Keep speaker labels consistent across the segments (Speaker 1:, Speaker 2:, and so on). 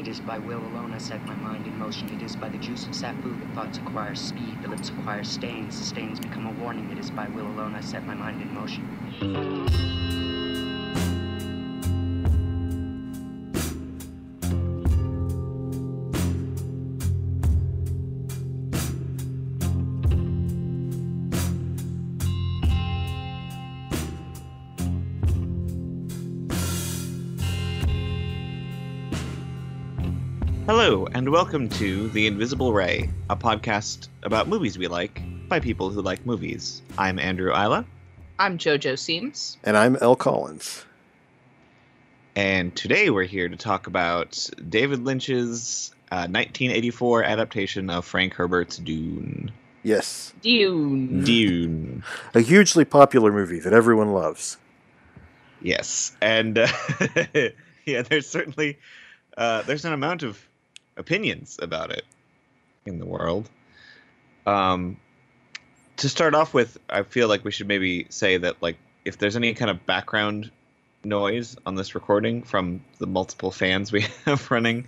Speaker 1: It is by will alone I set my mind in motion. It is by the juice of Sapho that thoughts acquire speed, the lips acquire stains, the stains become a warning. It is by will alone I set my mind in motion.
Speaker 2: And welcome to The Invisible Ray, a podcast about movies we like by people who like movies. I'm Andrew Ihla,
Speaker 3: I'm JoJo Seames.
Speaker 4: And I'm Elle Collins.
Speaker 2: and today we're here to talk about David Lynch's uh, 1984 adaptation of Frank Herbert's Dune.
Speaker 4: Yes,
Speaker 3: Dune.
Speaker 2: Dune.
Speaker 4: a hugely popular movie that everyone loves.
Speaker 2: Yes, and uh, yeah, there's certainly uh, there's an amount of opinions about it in the world. Um, to start off with, I feel like we should maybe say that like if there's any kind of background noise on this recording from the multiple fans we have running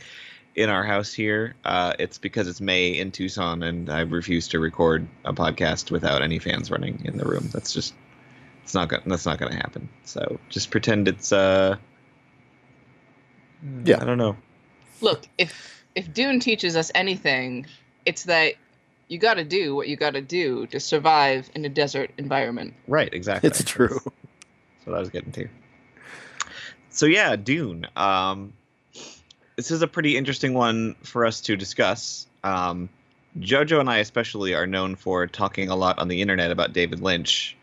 Speaker 2: in our house here, uh, it's because it's May in Tucson, and I refuse to record a podcast without any fans running in the room. That's just it's not gonna that's not gonna happen. So just pretend it's uh
Speaker 4: Yeah.
Speaker 2: I don't know.
Speaker 3: Look, if if Dune teaches us anything, it's that you got to do what you got to do to survive in a desert environment.
Speaker 2: Right, exactly.
Speaker 4: It's true.
Speaker 2: That's, that's what I was getting to. So yeah, Dune. Um this is a pretty interesting one for us to discuss. Um Jojo and I especially are known for talking a lot on the internet about David Lynch.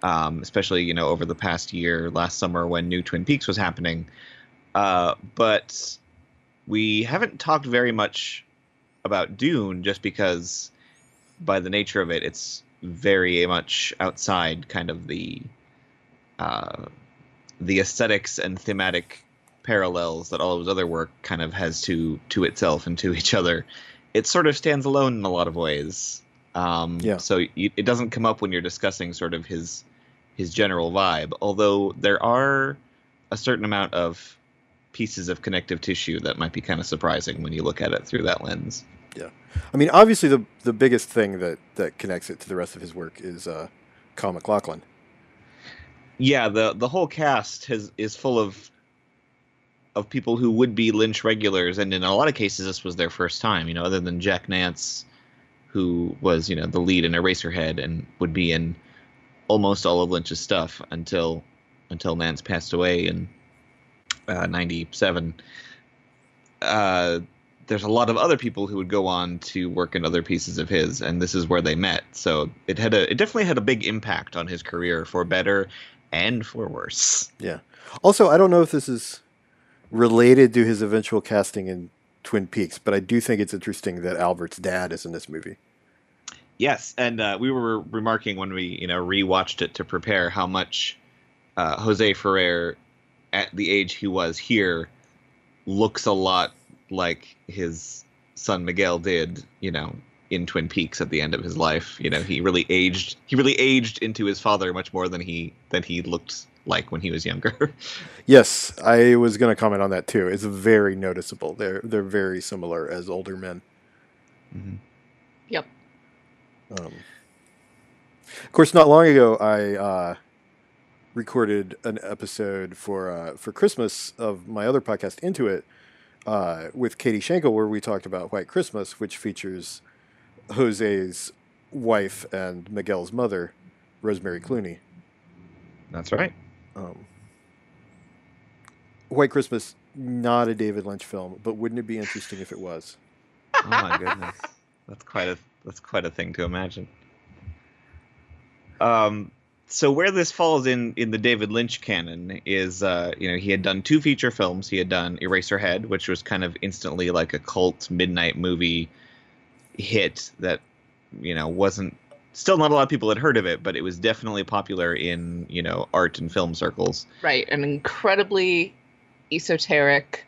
Speaker 2: Um, especially, you know, over the past year, last summer when new Twin Peaks was happening. Uh, but we haven't talked very much about Dune just because, by the nature of it, it's very much outside kind of the uh, the aesthetics and thematic parallels that all of his other work kind of has to to itself and to each other. It sort of stands alone in a lot of ways. Um,
Speaker 4: Yeah.
Speaker 2: So you, it doesn't come up when you're discussing sort of his his general vibe. Although there are a certain amount of pieces of connective tissue that might be kind of surprising when you look at it through that lens.
Speaker 4: Yeah, I mean, obviously, the the biggest thing that that connects it to the rest of his work is uh, Kyle MacLachlan.
Speaker 2: Yeah, the the whole cast has is full of of people who would be Lynch regulars, and in a lot of cases, this was their first time. You know, other than Jack Nance, who was you know the lead in Eraserhead and would be in almost all of Lynch's stuff until until Nance passed away in uh, '97. Uh, there's a lot of other people who would go on to work in other pieces of his, and this is where they met. So it had a it definitely had a big impact on his career for better and for worse.
Speaker 4: Yeah. Also, I don't know if this is related to his eventual casting in Twin Peaks, but I do think it's interesting that Albert's dad is in this movie.
Speaker 2: Yes, and uh, we were remarking when we you know rewatched it to prepare how much uh, Jose Ferrer, at the age he was here, looks a lot like his son Miguel did. You know, in Twin Peaks at the end of his life. You know, he really aged. He really aged into his father much more than he than he looked like when he was younger.
Speaker 4: Yes, I was going to comment on that too. It's very noticeable. They're they're very similar as older men. Mm-hmm.
Speaker 3: Yep.
Speaker 4: Um, of course, not long ago, I uh, recorded an episode for uh, for Christmas of my other podcast, Into It, uh, with Katie Schenkel, where we talked about White Christmas, which features Jose's wife and Miguel's mother, Rosemary Clooney.
Speaker 2: That's right.
Speaker 4: Um, White Christmas, not a David Lynch film, but wouldn't it be interesting if it was?
Speaker 2: Oh my goodness, that's quite a that's quite a thing to imagine. Um, so where this falls in in the David Lynch canon is, uh, you know, he had done two feature films. He had done Eraserhead, which was kind of instantly like a cult midnight movie hit that, you know, wasn't still not a lot of people had heard of it, but it was definitely popular in you know art and film circles.
Speaker 3: Right. An incredibly esoteric,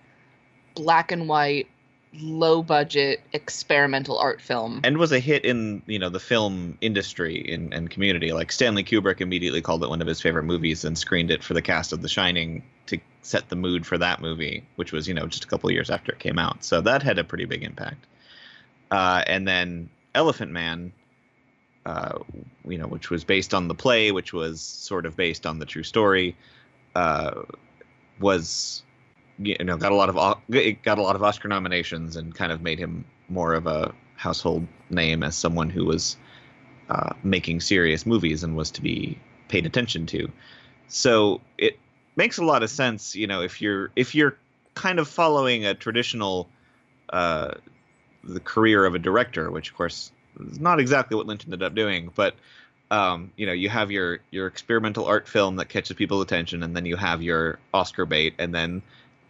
Speaker 3: black and white, low budget experimental art film.
Speaker 2: and was a hit in you know the film industry in, and community. Like Stanley Kubrick immediately called it one of his favorite movies and screened it for the cast of The Shining to set the mood for that movie, which was you know just a couple years after it came out. So that had a pretty big impact. Uh, and then Elephant Man, uh, you know, which was based on the play, which was sort of based on the true story, uh, was you know got a lot of it got a lot of Oscar nominations and kind of made him more of a household name as someone who was uh, making serious movies and was to be paid attention to. So it makes a lot of sense, you know, if you're if you're kind of following a traditional uh, the career of a director, which of course is not exactly what Lynch ended up doing, but um, you know, you have your your experimental art film that catches people's attention, and then you have your Oscar bait, and then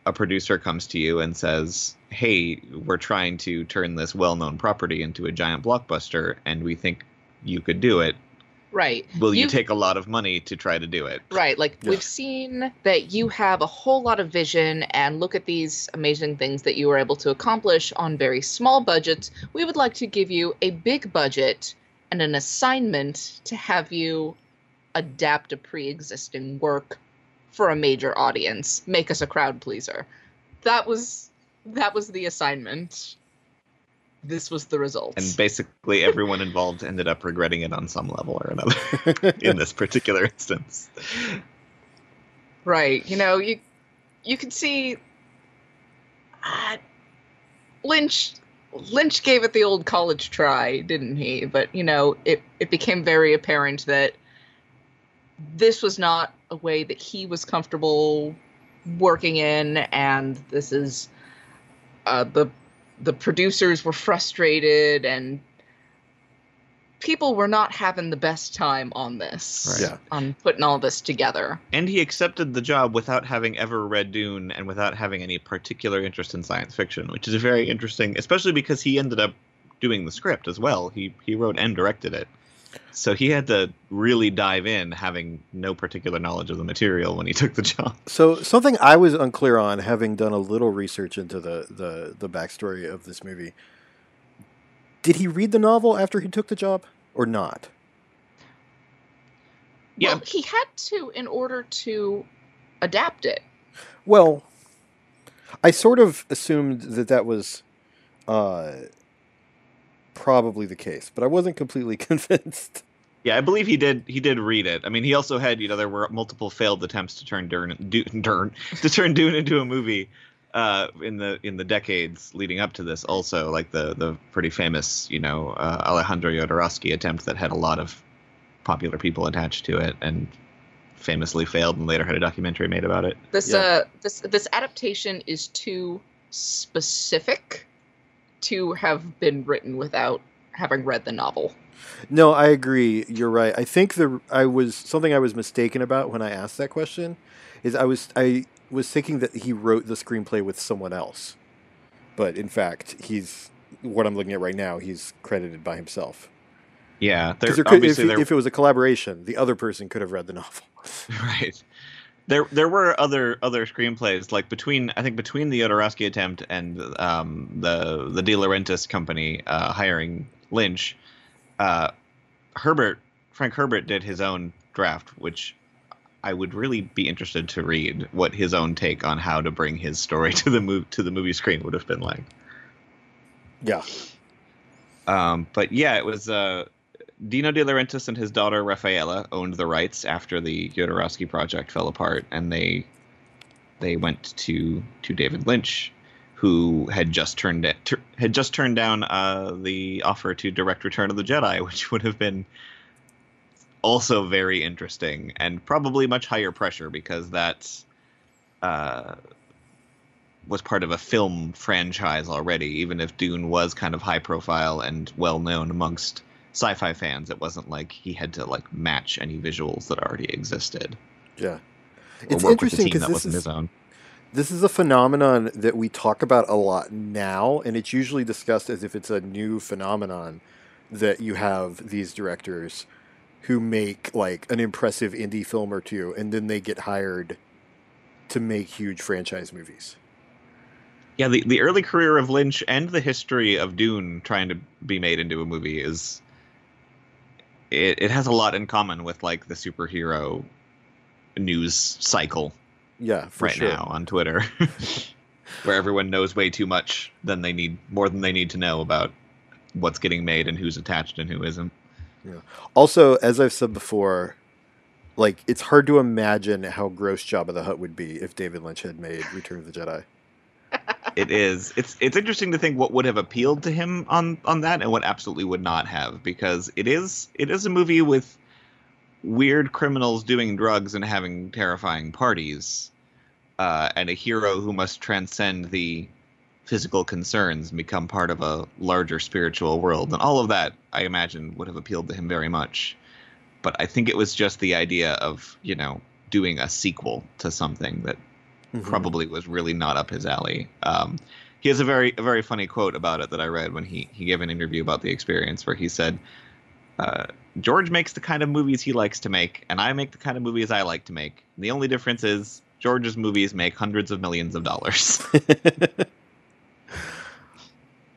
Speaker 2: a producer comes to you and says, "Hey, we're trying to turn this well-known property into a giant blockbuster, and we think you could do it.
Speaker 3: Right.
Speaker 2: Will you
Speaker 3: You've-
Speaker 2: take a lot of money to try to do it?"
Speaker 3: Right. Like
Speaker 4: Yeah.
Speaker 3: we've seen that you have a whole lot of vision and look at these amazing things that you were able to accomplish on very small budgets. We would like to give you a big budget and an assignment to have you adapt a pre-existing work for a major audience. Make us a crowd pleaser. That was that was the assignment. This was the result.
Speaker 2: And basically, everyone involved ended up regretting it on some level or another in this particular instance.
Speaker 3: Right. You know, you you could see uh, Lynch Lynch gave it the old college try, didn't he? But you know, it it became very apparent that this was not a way that he was comfortable working in, and this is uh, the the producers were frustrated and people were not having the best time on this
Speaker 2: Right.
Speaker 4: Yeah.
Speaker 3: on putting all this together
Speaker 2: And he accepted the job without having ever read Dune and without having any particular interest in science fiction, which is very interesting, especially because he ended up doing the script as well. He he wrote and directed it. So he had to really dive in having no particular knowledge of the material when he took the job.
Speaker 4: So something I was unclear on, having done a little research into the the the backstory of this movie. Did he read the novel after he took the job, or not?
Speaker 2: Yeah.
Speaker 3: Well, he had to in order to adapt it.
Speaker 4: Well, I sort of assumed that that was uh, probably the case, but I wasn't completely convinced.
Speaker 2: Yeah, I believe he did. He did read it. I mean, he also had you know there were multiple failed attempts to turn Dune, Dune, Dune to turn Dune into a movie uh, in the in the decades leading up to this. Also, like the the pretty famous you know uh, Alejandro Jodorowsky attempt that had a lot of popular people attached to it and famously failed and later had a documentary made about it.
Speaker 3: This
Speaker 4: Yeah.
Speaker 3: uh this this adaptation is too specific to have been written without having read the novel.
Speaker 4: No, I agree. You're right. I think the I was something I was mistaken about when I asked that question is I was I was thinking that he wrote the screenplay with someone else, but in fact he's what I'm looking at right now. He's credited by himself.
Speaker 2: Yeah, there,
Speaker 4: Because there could, if,
Speaker 2: obviously there,
Speaker 4: if it was a collaboration, the other person could have read the novel.
Speaker 2: right. There, there were other other screenplays like between I think between the Jodorowsky attempt and um, the the De Laurentiis company uh, hiring Lynch, uh, Herbert Frank Herbert did his own draft, which I would really be interested to read what his own take on how to bring his story to the move to the movie screen would have been like.
Speaker 4: Yeah.
Speaker 2: Um, but yeah, it was uh, Dino De Laurentiis and his daughter Raffaella owned the rights after the Jodorowsky project fell apart, and they they went to to David Lynch, who had just turned it, tur- had just turned down uh, the offer to direct Return of the Jedi, which would have been also very interesting and probably much higher pressure because that uh, was part of a film franchise already. Even if Dune was kind of high profile and well known amongst sci-fi fans, it wasn't like he had to like match any visuals that already existed.
Speaker 4: Yeah. It's
Speaker 2: work with a
Speaker 4: interesting
Speaker 2: team
Speaker 4: 'cause
Speaker 2: that
Speaker 4: this
Speaker 2: wasn't
Speaker 4: is-
Speaker 2: his own.
Speaker 4: This is a phenomenon that we talk about a lot now, and it's usually discussed as if it's a new phenomenon that you have these directors who make like an impressive indie film or two, and then they get hired to make huge franchise movies.
Speaker 2: Yeah, the, the early career of Lynch and the history of Dune trying to be made into a movie is it, it has a lot in common with like the superhero news cycle
Speaker 4: Yeah, for
Speaker 2: right
Speaker 4: sure.
Speaker 2: now on Twitter, where everyone knows way too much than they need, more than they need to know about what's getting made and who's attached and who isn't. Yeah.
Speaker 4: Also, as I've said before, like it's hard to imagine how gross Jabba the Hutt would be if David Lynch had made Return of the Jedi.
Speaker 2: It is. It's it's interesting to think what would have appealed to him on on that and what absolutely would not have because it is it is a movie with weird criminals doing drugs and having terrifying parties, uh, and a hero who must transcend the physical concerns and become part of a larger spiritual world. And all of that, I imagine, would have appealed to him very much. But I think it was just the idea of you know doing a sequel to something that
Speaker 4: Mhm.
Speaker 2: probably was really not up his alley. Um, he has a very a very funny quote about it that I read when he he gave an interview about the experience, where he said, uh, "George makes the kind of movies he likes to make, and I make the kind of movies I like to make. And the only difference is George's movies make hundreds of millions of dollars."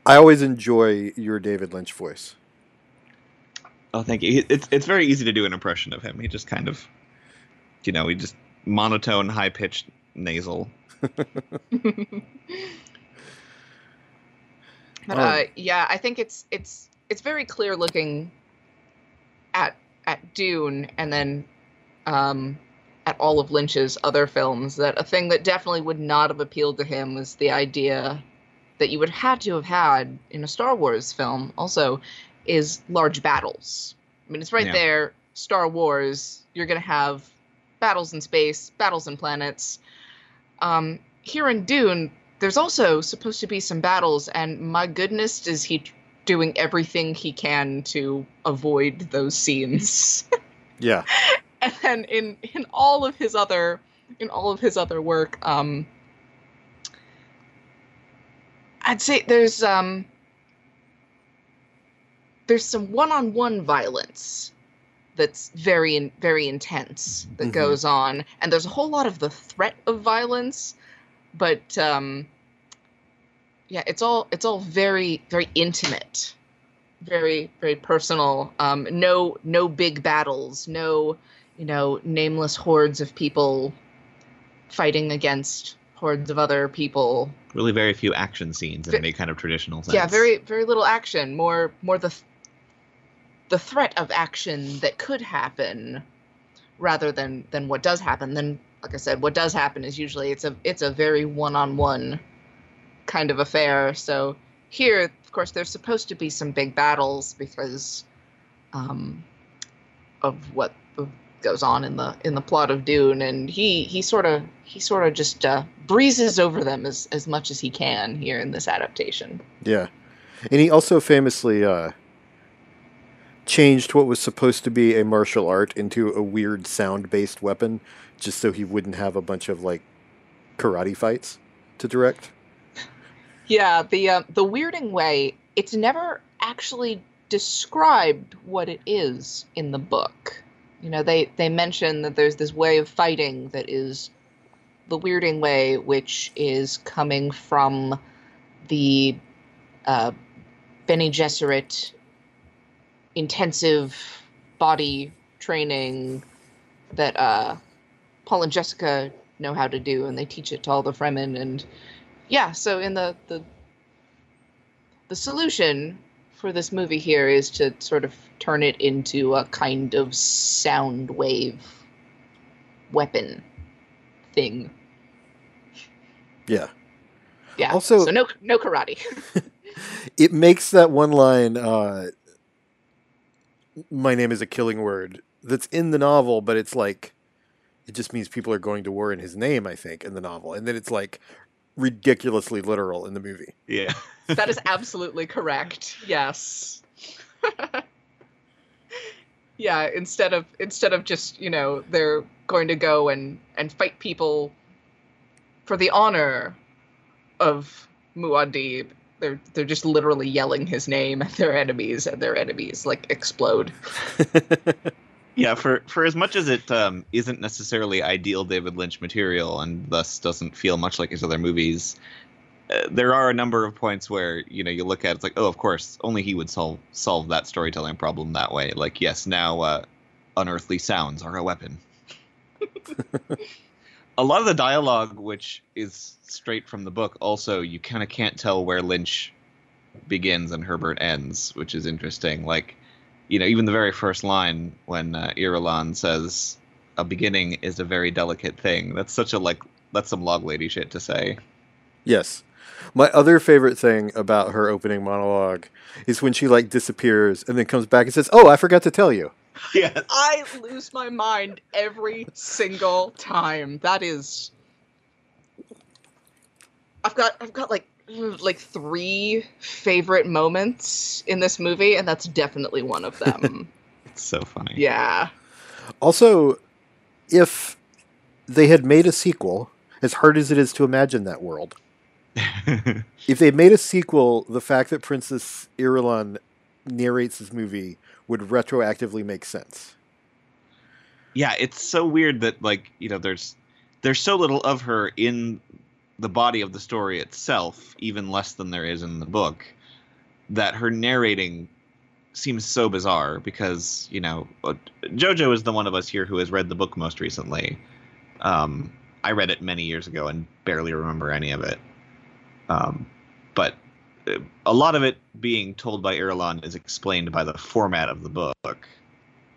Speaker 4: I always enjoy your David Lynch voice.
Speaker 2: oh, thank you. It's it's very easy to do an impression of him. He just kind of, you know, he just monotone, high pitched, nasal.
Speaker 3: But
Speaker 4: Oh.
Speaker 3: uh, yeah, I think it's it's it's very clear looking at at Dune and then um, at all of Lynch's other films that a thing that definitely would not have appealed to him was the idea that you would have to have had in a Star Wars film also is large battles. I mean, it's right
Speaker 2: Yeah.
Speaker 3: there. Star Wars, you're gonna have battles in space, battles in planets. Um, here in Dune, there's also supposed to be some battles, and my goodness, is he doing everything he can to avoid those scenes.
Speaker 4: Yeah.
Speaker 3: and then in in all of his other in all of his other work, um, I'd say there's um there's some one-on-one violence that's very in, very intense that
Speaker 4: Mhm.
Speaker 3: goes on, and there's a whole lot of the threat of violence, but um, yeah, it's all it's all very very intimate, very very personal. Um, no no big battles, no you know nameless hordes of people fighting against hordes of other people.
Speaker 2: Really, very few action scenes in
Speaker 3: Ve-
Speaker 2: any kind of traditional sense.
Speaker 3: Yeah, very very little action. More more the th- the threat of action that could happen, rather than than what does happen. Then, like I said, what does happen is usually it's a it's a very one on one kind of affair. So here, of course, there's supposed to be some big battles because um, of what goes on in the in the plot of Dune, and he he sort of he sort of just uh, breezes over them as as much as he can here in this adaptation.
Speaker 4: Yeah. And he also famously uh, changed what was supposed to be a martial art into a weird sound based weapon just so he wouldn't have a bunch of like karate fights to direct.
Speaker 3: Yeah, the uh, the weirding way. It's never actually described what it is in the book. You know, they they mention that there's this way of fighting that is the weirding way, which is coming from the uh, Bene Gesserit intensive body training that uh, Paul and Jessica know how to do, and they teach it to all the Fremen. And yeah, so in the the the solution for this movie here is to sort of turn it into a kind of sound wave weapon thing.
Speaker 4: Yeah.
Speaker 3: Yeah.
Speaker 4: Also-
Speaker 3: so no no karate.
Speaker 4: It makes that one line, uh, my name is a killing word, that's in the novel, but it's like, it just means people are going to war in his name, I think, in the novel. And then it's like ridiculously literal in the movie.
Speaker 2: Yeah.
Speaker 3: that is absolutely correct. Yes. yeah, instead of instead of just, you know, they're going to go and and fight people for the honor of Muad'Dib. They're they're just literally yelling his name at their enemies and their enemies like explode.
Speaker 2: Yeah, for for as much as it um, isn't necessarily ideal David Lynch material and thus doesn't feel much like his other movies, uh, there are a number of points where you know you look at it, it's like, oh, of course, only he would solve solve that storytelling problem that way. Like, yes, now uh, unearthly sounds are a weapon. a lot of the dialogue, which is straight from the book, also you kind of can't tell where Lynch begins and Herbert ends, which is interesting. Like, you know, even the very first line when uh, Irulan says, "A beginning is a very delicate thing." That's such a like that's some log lady shit to say.
Speaker 4: Yes. My other favorite thing about her opening monologue is when she like disappears and then comes back and says, "Oh, I forgot to tell you."
Speaker 2: Yeah.
Speaker 3: I lose my mind every single time. That is I've got I've got like like three favorite moments in this movie and that's definitely one of them.
Speaker 2: It's so funny.
Speaker 3: yeah.
Speaker 4: Also, if they had made a sequel, as hard as it is to imagine that world, if they made a sequel, the fact that Princess Irulan narrates this movie would retroactively make sense.
Speaker 2: yeah, it's so weird that like, you know, there's there's so little of her in the body of the story itself, even less than there is in the book, that her narrating seems so bizarre because, you know, uh, Jojo is the one of us here who has read the book most recently. Um, I read it many years ago and barely remember any of it. Um, but a lot of it being told by Irulan is explained by the format of the book,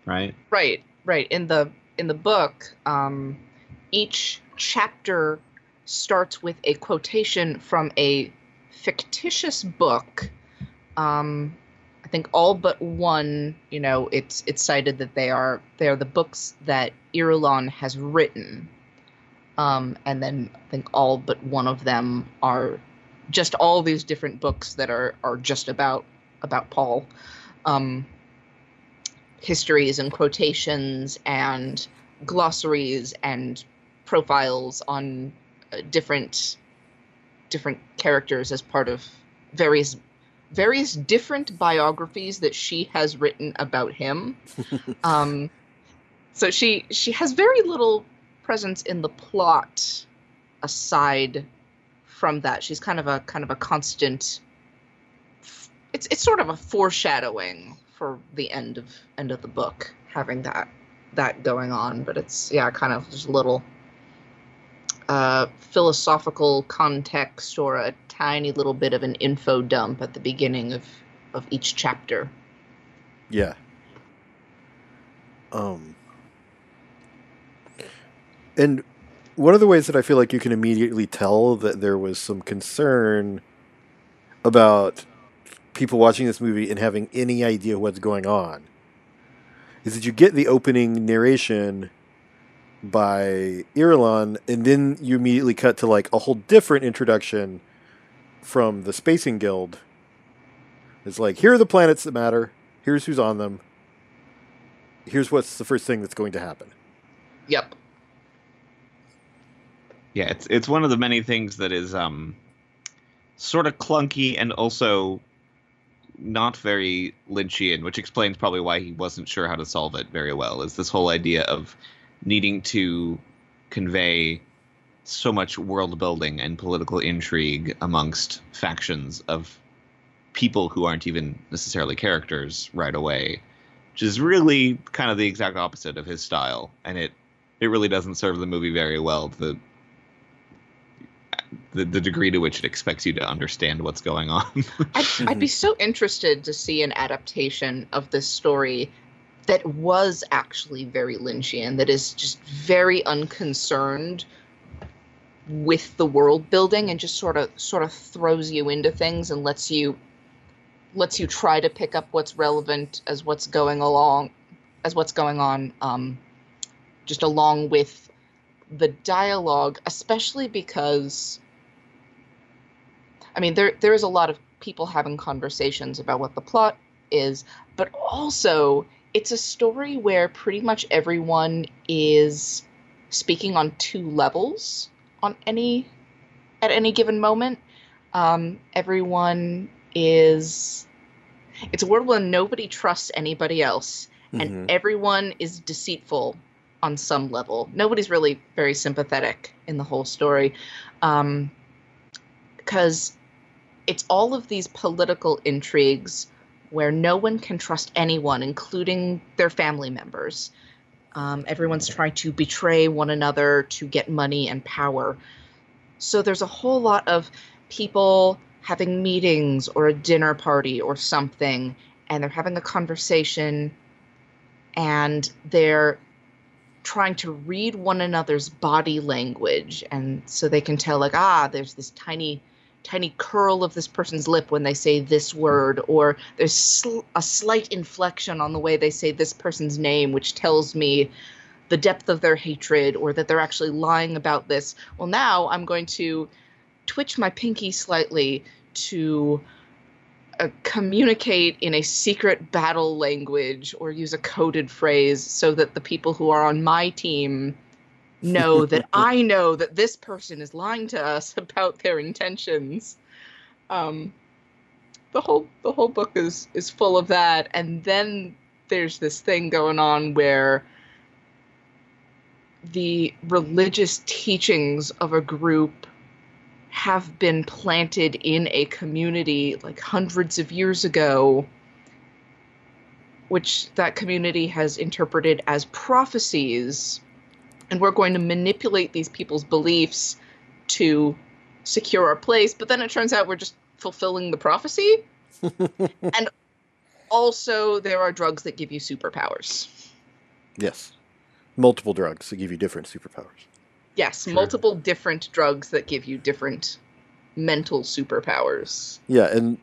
Speaker 2: right?
Speaker 3: Right, right. In the in the book, um, each chapter starts with a quotation from a fictitious book. Um, I think all but one, you know, it's it's cited that they are they are the books that Irulan has written. Um, and then I think all but one of them are just all these different books that are are just about about Paul. Um, histories and quotations and glossaries and profiles on uh, different different characters as part of various various different biographies that she has written about him. um, so she she has very little presence in the plot aside from that. She's kind of a kind of a constant. It's it's sort of a foreshadowing for the end of end of the book having that that going on, but it's yeah, kind of just a little uh, philosophical context or a tiny little bit of an info dump at the beginning of of each chapter.
Speaker 4: Yeah. Um. And one of the ways that I feel like you can immediately tell that there was some concern about people watching this movie and having any idea what's going on is that you get the opening narration by Irulan, and then you immediately cut to like a whole different introduction from the Spacing Guild. It's like, here are the planets that matter. Here's who's on them. Here's what's the first thing that's going to happen.
Speaker 3: Yep.
Speaker 2: Yeah, it's it's one of the many things that is um sort of clunky and also not very Lynchian, which explains probably why he wasn't sure how to solve it very well. Is this whole idea of needing to convey so much world building and political intrigue amongst factions of people who aren't even necessarily characters right away, which is really kind of the exact opposite of his style, and it it really doesn't serve the movie very well. The the, the degree to which it expects you to understand what's going on.
Speaker 3: I'd, I'd be so interested to see an adaptation of this story that was actually very Lynchian, that is just very unconcerned with the world building and just sort of sort of throws you into things and lets you lets you try to pick up what's relevant as what's going along as what's going on um, just along with the dialogue especially because i mean there there is a lot of people having conversations about what the plot is but also it's a story where pretty much everyone is speaking on two levels on any at any given moment. Um, everyone is it's a world where nobody trusts anybody else and
Speaker 4: Mhm.
Speaker 3: everyone is deceitful on some level. Nobody's really very sympathetic in the whole story. Um, because it's all of these political intrigues where no one can trust anyone including their family members Um, everyone's trying to betray one another to get money and power. So there's a whole lot of people having meetings or a dinner party or something, and they're having a conversation and they're trying to read one another's body language and so they can tell like ah there's this tiny tiny curl of this person's lip when they say this word or there's sl- a slight inflection on the way they say this person's name which tells me the depth of their hatred or that they're actually lying about this. Well now i'm going to twitch my pinky slightly to uh, communicate in a secret battle language or use a coded phrase so that the people who are on my team know that I know that this person is lying to us about their intentions. Um, the whole the whole book is is full of that, and then there's this thing going on where the religious teachings of a group have been planted in a community like hundreds of years ago which that community has interpreted as prophecies and we're going to manipulate these people's beliefs to secure our place but then it turns out we're just fulfilling the prophecy and also there are drugs that give you superpowers
Speaker 4: yes multiple drugs that give you different superpowers
Speaker 3: Yes,
Speaker 2: Sure.
Speaker 3: multiple different drugs that give you different mental superpowers.
Speaker 4: Yeah, and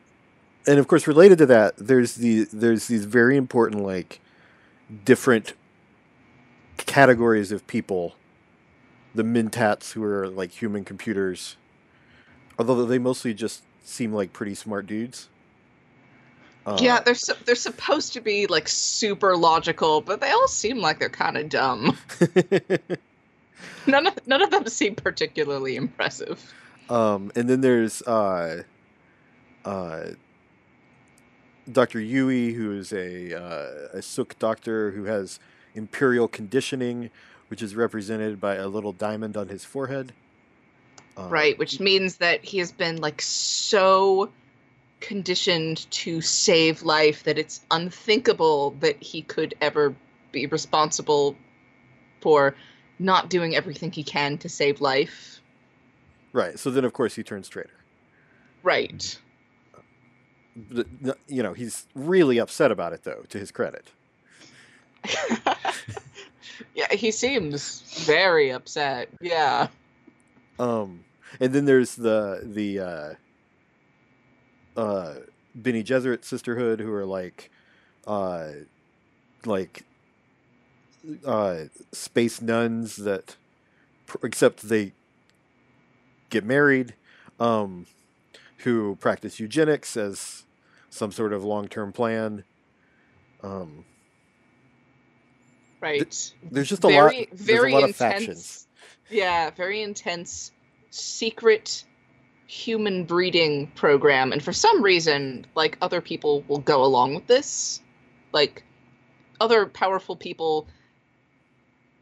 Speaker 4: and of course related to that, there's the there's these very important like different categories of people. The mentats who are like human computers, although they mostly just seem like pretty smart dudes. Uh,
Speaker 3: yeah, they're su- they're supposed to be like super logical, but they all seem like they're kind of dumb. None of none of them seem particularly impressive.
Speaker 4: Um, and then there's uh, uh, Dr. Yueh, who is a, uh, a Suk doctor who has imperial conditioning, which is represented by a little diamond on his forehead. Um,
Speaker 3: Right, which means that he has been like so conditioned to save life that it's unthinkable that he could ever be responsible for not doing everything he can to save life.
Speaker 4: Right. So then, of course, he turns traitor.
Speaker 3: Right.
Speaker 4: You know, he's really upset about it, though, to his credit.
Speaker 3: yeah, he seems very upset. Yeah.
Speaker 4: Um, and then there's the the uh, uh, Bene Gesserit sisterhood who are like, uh, like, uh, space nuns that, except they get married, um, who practice eugenics as some sort of long term plan. Um,
Speaker 3: Right.
Speaker 4: there's just a
Speaker 3: very,
Speaker 4: lot.
Speaker 3: Very
Speaker 4: a lot of
Speaker 3: intense.
Speaker 4: factions.
Speaker 3: Yeah, very intense secret human breeding program and for some reason like other people will go along with this like other powerful people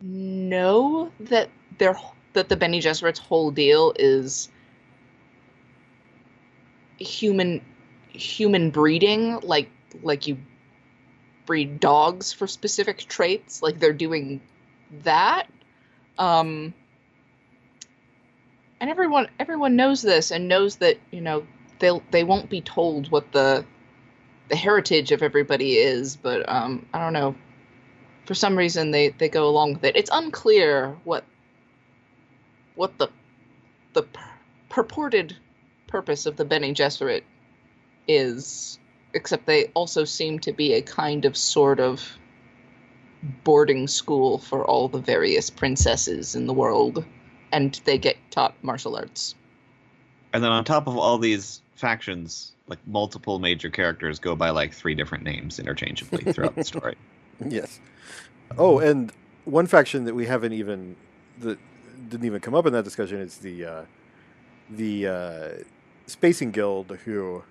Speaker 3: know that their that the Bene Gesserit's whole deal is human human breeding like like you breed dogs for specific traits like they're doing that. Um and everyone everyone knows this and knows that you know they'll they won't be told what the the heritage of everybody is but um i don't know. For some reason they they go along with it. It's unclear what what the the pur- purported purpose of the Bene Gesserit is except they also seem to be a kind of sort of boarding school for all the various princesses in the world and they get taught martial arts
Speaker 2: And then on top of all these factions, like multiple major characters go by like three different names interchangeably throughout the story.
Speaker 4: Yes. Oh, and one faction that we haven't even that didn't even come up in that discussion is the uh, the uh, Spacing Guild, who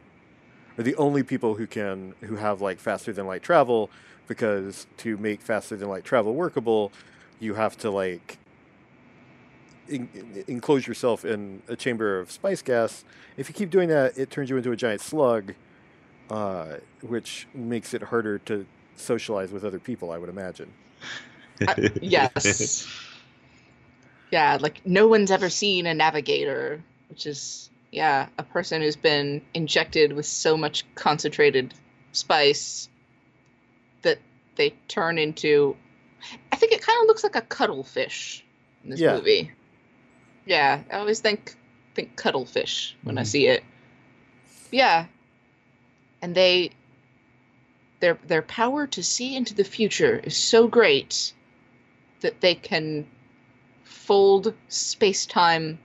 Speaker 4: are the only people who can who have like faster than light travel, because to make faster than light travel workable, you have to like en- en- enclose yourself in a chamber of spice gas. If you keep doing that, it turns you into a giant slug, uh, which makes it harder to socialize with other people. I would imagine.
Speaker 3: I- yes. Yeah, like no one's ever seen a navigator, which is yeah, a person who's been injected with so much concentrated spice that they turn into I think it kind of looks like a cuttlefish in this
Speaker 4: Yeah.
Speaker 3: movie. Yeah, I always think think cuttlefish when I
Speaker 2: Mhm.
Speaker 3: see it. Yeah. And they their their power to see into the future is so great that they can fold space-time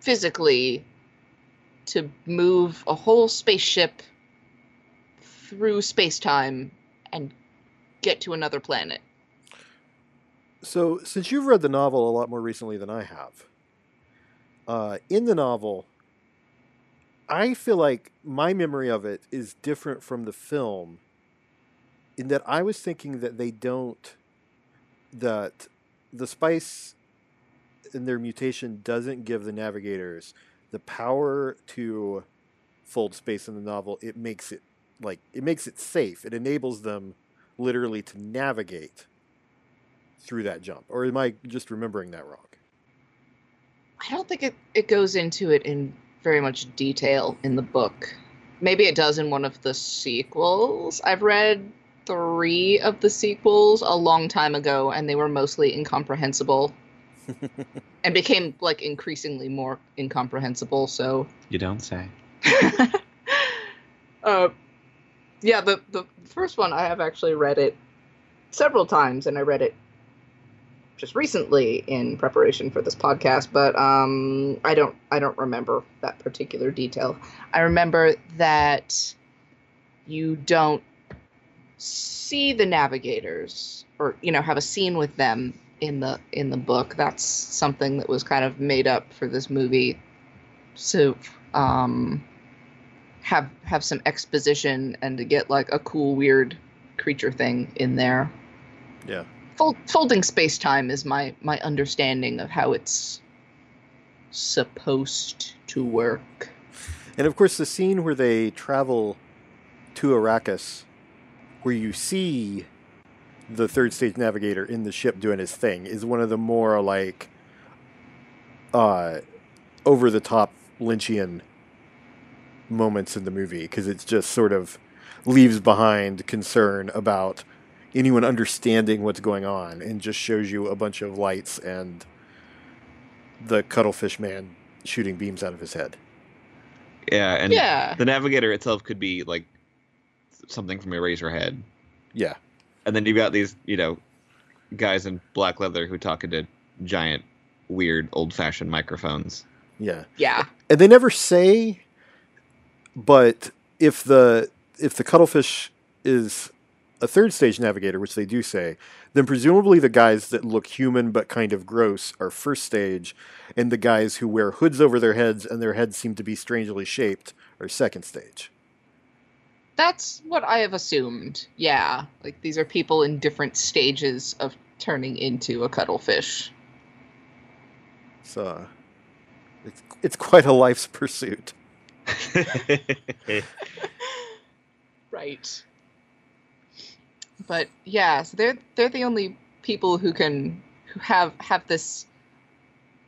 Speaker 3: physically to move a whole spaceship through space-time and get to another planet.
Speaker 4: So, since you've read the novel a lot more recently than I have, uh, in the novel, I feel like my memory of it is different from the film in that I was thinking that they don't, that the spice in their mutation doesn't give the navigators the power to fold space in the novel. It makes it like, it makes it safe. It enables them literally to navigate through that jump. Or am I just remembering that wrong?
Speaker 3: I don't think it, it goes into it in very much detail in the book. Maybe it does in one of the sequels. I've read three of the sequels a long time ago, and they were mostly incomprehensible and became like increasingly more incomprehensible. So,
Speaker 2: You don't say.
Speaker 3: uh, yeah, the the first one I have actually read it several times, and I read it just recently in preparation for this podcast. But um, I don't I don't remember that particular detail. I remember that you don't see the navigators or you know have a scene with them in the in the book. That's something that was kind of made up for this movie to um have have some exposition and to get like a cool weird creature thing in there.
Speaker 4: Yeah.
Speaker 3: Fold, folding space time is my my understanding of how it's supposed to work.
Speaker 4: And of course, the scene where they travel to Arrakis, where you see the third stage navigator in the ship doing his thing, is one of the more like uh, over the top Lynchian moments in the movie because it's just sort of leaves behind concern about anyone understanding what's going on and just shows you a bunch of lights and the cuttlefish man shooting beams out of his head.
Speaker 2: Yeah, and
Speaker 3: yeah
Speaker 2: the navigator itself could be like something from a Eraserhead.
Speaker 4: Yeah.
Speaker 2: And then you've got these, you know, guys in black leather who talk into giant, weird, old-fashioned microphones.
Speaker 4: Yeah.
Speaker 3: yeah
Speaker 4: and they never say but if the if the cuttlefish is a third stage navigator which they do say then presumably the guys that look human but kind of gross are first stage and the guys who wear hoods over their heads and their heads seem to be strangely shaped are second stage
Speaker 3: That's what I have assumed. Yeah. Like these are people in different stages of turning into a cuttlefish.
Speaker 4: so it's, it's quite a life's pursuit
Speaker 3: Right. But yeah, so they're they're the only people who can who have have this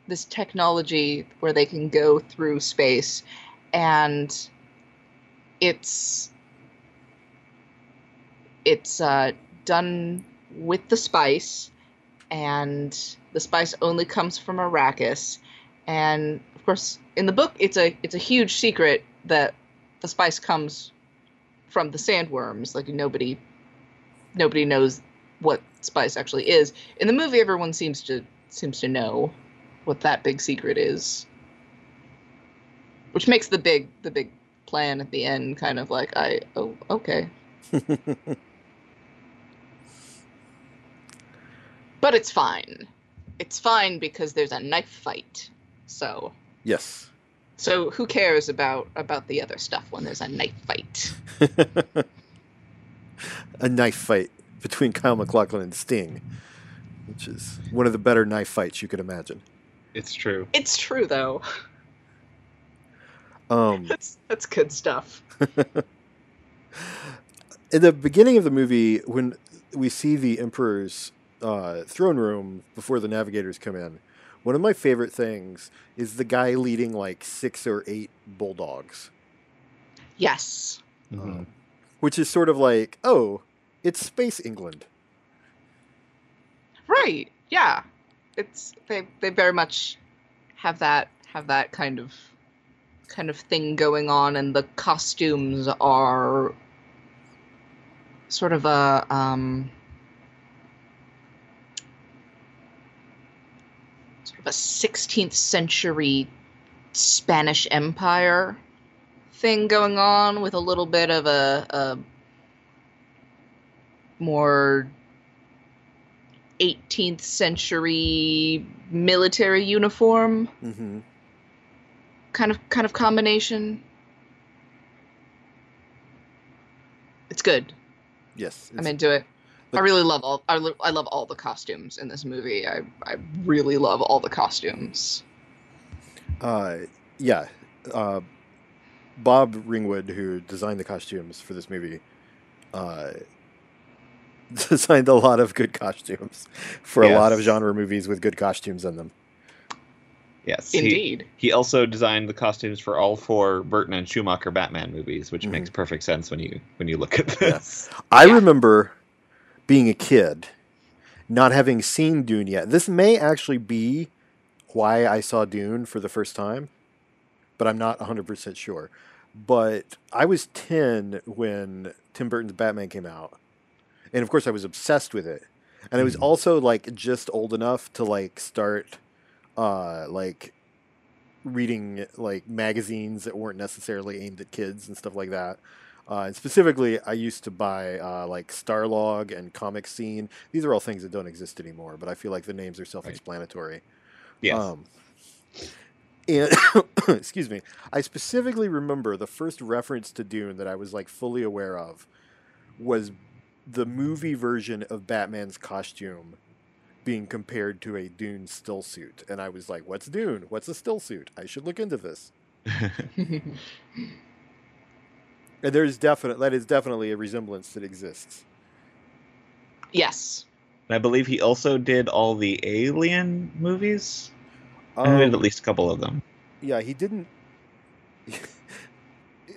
Speaker 3: this technology where they can go through space and it's it's uh, done with the spice and the spice only comes from Arrakis. And of course in the book it's a it's a huge secret that the spice comes from the sandworms. Like nobody nobody knows what spice actually is. In the movie everyone seems to seems to know what that big secret is. Which makes the big the big plan at the end kind of like i oh okay but it's fine. It's fine because there's a knife fight so.
Speaker 4: Yes.
Speaker 3: So who cares about about the other stuff when there's a knife fight?
Speaker 4: A knife fight between Kyle MacLachlan and Sting, which is one of the better knife fights you could imagine.
Speaker 2: it's true.
Speaker 3: it's true though.
Speaker 4: Um,
Speaker 3: that's that's good stuff.
Speaker 4: In the beginning of the movie, when we see the Emperor's uh, throne room before the navigators come in, one of my favorite things is the guy leading like six or eight bulldogs,
Speaker 3: Yes.
Speaker 2: Mhm.
Speaker 4: uh, which is sort of like, oh, it's Space England.
Speaker 3: Right. Yeah. It's they they very much have that have that kind of kind of thing going on and the costumes are sort of a um sort of a 16th century Spanish Empire thing going on with a little bit of a, a more 18th century military uniform
Speaker 4: hmm
Speaker 3: kind of kind of combination. It's good.
Speaker 4: Yes,
Speaker 3: I'm
Speaker 4: it's-
Speaker 3: into it. I really love all I, lo- I love all the costumes in this movie. I I really love all the costumes.
Speaker 4: Uh, yeah. Uh, Bob Ringwood, who designed the costumes for this movie, uh, designed a lot of good costumes for a lot of genre movies with good costumes in them.
Speaker 2: Yes.
Speaker 3: Indeed.
Speaker 2: He, also designed the costumes for all four Burton and Schumacher Batman movies, which
Speaker 4: Mhm.
Speaker 2: makes perfect sense when you when you look at this.
Speaker 4: I
Speaker 3: Yeah.
Speaker 4: remember being a kid, not having seen Dune yet. This may actually be why I saw Dune for the first time, but I'm not 100% sure. But I was 10 when Tim Burton's Batman came out. And of course I was obsessed with it. And I was
Speaker 2: Mhm.
Speaker 4: also like just old enough to like start uh like reading like magazines that weren't necessarily aimed at kids and stuff like that. Uh, and specifically, I used to buy uh, like Starlog and Comic Scene. These are all things that don't exist anymore, but I feel like the names are self-explanatory.
Speaker 2: Yes.
Speaker 4: Um, and excuse me, I specifically remember the first reference to Dune that I was like fully aware of was the movie version of Batman's costume being compared to a Dune still suit, and I was like, "What's Dune? What's a still suit? I should look into this." And there's definite that is definitely a resemblance that exists.
Speaker 3: yes.
Speaker 2: And I believe he also did all the Alien movies. I did
Speaker 4: Um,
Speaker 2: at least a couple of them.
Speaker 4: yeah, he didn't.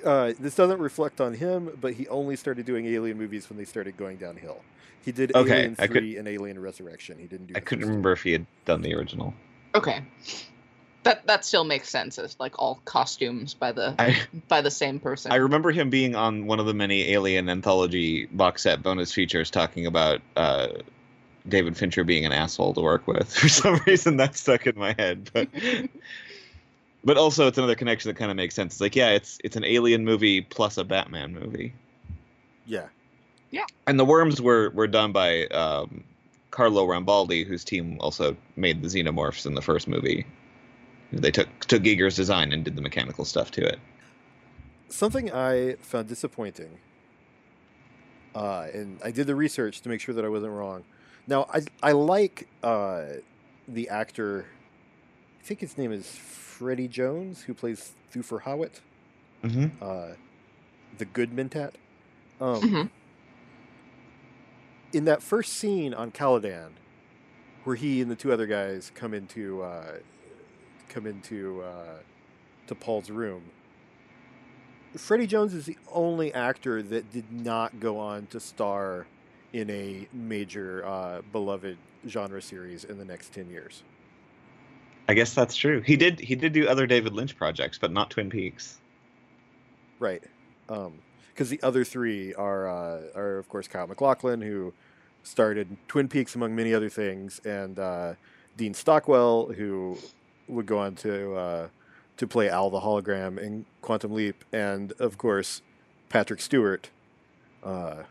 Speaker 4: uh, this doesn't reflect on him, but he only started doing Alien movies when they started going downhill. He did
Speaker 2: Okay,
Speaker 4: Alien
Speaker 2: I could-
Speaker 4: Three and Alien Resurrection. He didn't do.
Speaker 2: I couldn't remember if he had done the original.
Speaker 3: Okay. That that still makes sense as like all costumes by the
Speaker 2: I
Speaker 3: by the same person.
Speaker 2: I remember him being on one of the many Alien anthology box set bonus features talking about uh, David Fincher being an asshole to work with. For some reason, that stuck in my head. But but also, it's another connection that kind of makes sense. It's like, yeah, it's it's an Alien movie plus a Batman movie.
Speaker 4: Yeah, yeah.
Speaker 2: And the worms were were done by um, Carlo Rambaldi, whose team also made the xenomorphs in the first movie. They took took Giger's design and did the mechanical stuff to it.
Speaker 4: something I found disappointing. Uh, and I did the research to make sure that I wasn't wrong. Now, I I like uh, the actor. I think his name is Freddie Jones, who plays Thufir Hawat.
Speaker 2: Mm-hmm.
Speaker 4: uh, the good Mentat. Um,
Speaker 3: Mhm.
Speaker 4: In that first scene on Caladan, where he and the two other guys come into uh, come into uh, to Paul's room, Freddie Jones is the only actor that did not go on to star in a major uh, beloved genre series in the next ten years.
Speaker 2: I guess that's true. He did he did do other David Lynch projects, but not Twin Peaks.
Speaker 4: Right. Because the other three are, uh, are, of course, Kyle MacLachlan, who started Twin Peaks, among many other things, and uh, Dean Stockwell, who would go on to, uh, to play Al the Hologram in Quantum Leap, and, of course, Patrick Stewart, uh,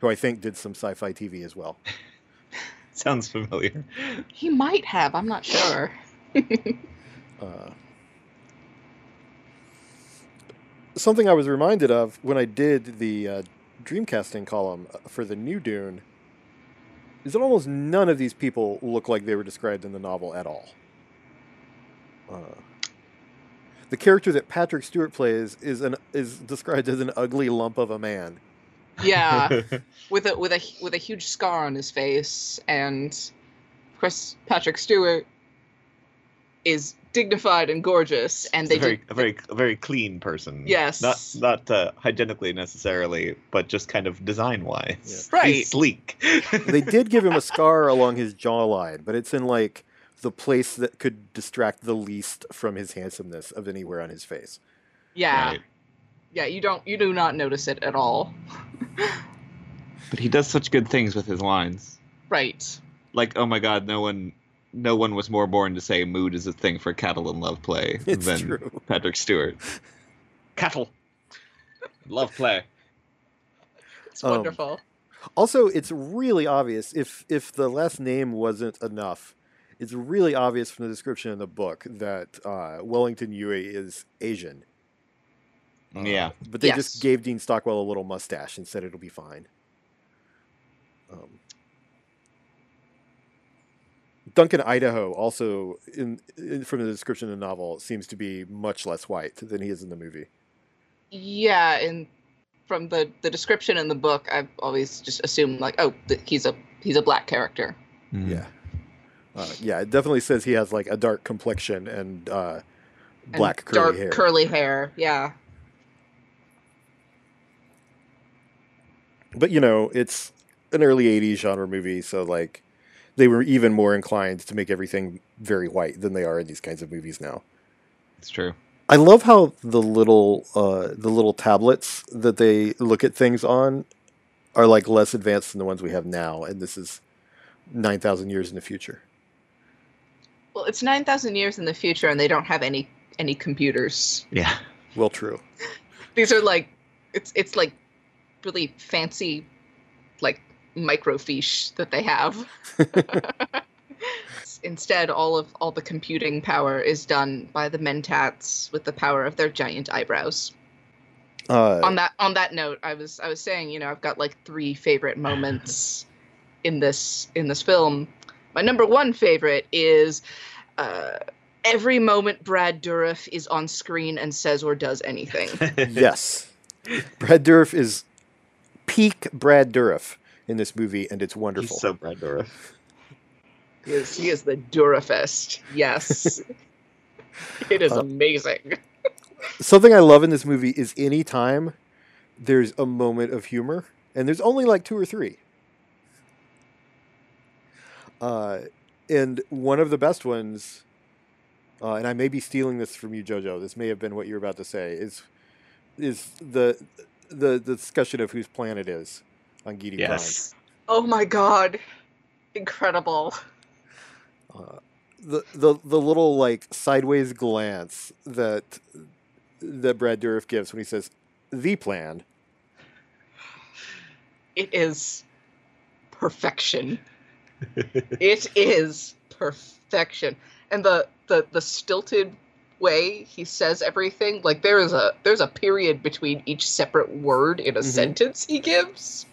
Speaker 4: who I think did some sci fi TV as well.
Speaker 2: Sounds familiar.
Speaker 3: He might have. I'm not sure.
Speaker 4: Uh, something I was reminded of when I did the uh, Dreamcasting column for the new Dune is that almost none of these people look like they were described in the novel at all. Uh, the character that Patrick Stewart plays is an is described as an ugly lump of a man.
Speaker 3: Yeah, with a with a with a huge scar on his face, and of course Patrick Stewart is dignified and gorgeous, and they
Speaker 2: a very,
Speaker 3: did,
Speaker 2: a very, a very clean person.
Speaker 3: Yes.
Speaker 2: Not, not uh, hygienically necessarily, but just kind of design wise.
Speaker 3: Yeah. Right.
Speaker 2: He's sleek.
Speaker 4: they did give him a scar along his jawline, but it's in like the place that could distract the least from his handsomeness of anywhere on his face.
Speaker 3: yeah,
Speaker 2: Right.
Speaker 3: yeah. You don't you do not notice it at all,
Speaker 2: But he does such good things with his lines.
Speaker 3: right?
Speaker 2: Like, oh my god, no one, no one was more born to say mood is a thing for cattle and love play
Speaker 4: It's
Speaker 2: than
Speaker 4: true.
Speaker 2: Patrick Stewart. Cattle. Love play.
Speaker 3: It's
Speaker 4: Um,
Speaker 3: wonderful.
Speaker 4: Also, it's really obvious if if the last name wasn't enough, it's really obvious from the description in the book that uh, Wellington Yueh is Asian. Uh,
Speaker 2: Yeah.
Speaker 4: but they
Speaker 3: Yes.
Speaker 4: just gave Dean Stockwell a little mustache and said it'll be fine. Um, Duncan Idaho also in, in from the description in the novel seems to be much less white than he is in the movie.
Speaker 3: Yeah, and from the the description in the book, I've always just assumed like, oh, th- he's a he's a black character.
Speaker 2: Mm.
Speaker 4: Yeah. Uh, yeah, it definitely says he has like a dark complexion and uh,
Speaker 3: And
Speaker 4: black curly
Speaker 3: dark
Speaker 4: hair.
Speaker 3: curly hair. Yeah,
Speaker 4: but you know, it's an early '80s genre movie, so like they were even more inclined to make everything very white than they are in these kinds of movies now.
Speaker 2: It's true.
Speaker 4: I love how the little uh, the little tablets that they look at things on are like less advanced than the ones we have now, and this is nine thousand years in the future.
Speaker 3: Well, it's nine thousand years in the future, and they don't have any any computers.
Speaker 2: Yeah.
Speaker 4: Well, true.
Speaker 3: These are like, it's it's like really fancy, like microfiche that they have. Instead, all of all the computing power is done by the mentats with the power of their giant eyebrows.
Speaker 4: Uh,
Speaker 3: on that on that note, I was I was saying, you know, I've got like three favorite moments in this in this film. My number one favorite is uh, every moment Brad Dourif is on screen and says or does anything.
Speaker 4: yes, Brad Dourif is peak Brad Dourif in this movie, and it's wonderful.
Speaker 2: He's so Brad Dourif.
Speaker 3: he is he is the Dourifest. Yes, it is
Speaker 4: Uh,
Speaker 3: amazing.
Speaker 4: Something I love in this movie is any time there's a moment of humor, and there's only like two or three. Uh, and one of the best ones, uh, and I may be stealing this from you, Jojo. This may have been what you were about to say. Is is the the, the discussion of whose plan it is on Giedi
Speaker 2: Yes.
Speaker 3: Oh my god, incredible.
Speaker 4: Uh, the the the little like sideways glance that that Brad Dourif gives when he says the plan.
Speaker 3: It is perfection. It is perfection. And the, the the stilted way he says everything, like there is a there's a period between each separate word in a
Speaker 4: Mhm.
Speaker 3: sentence he gives.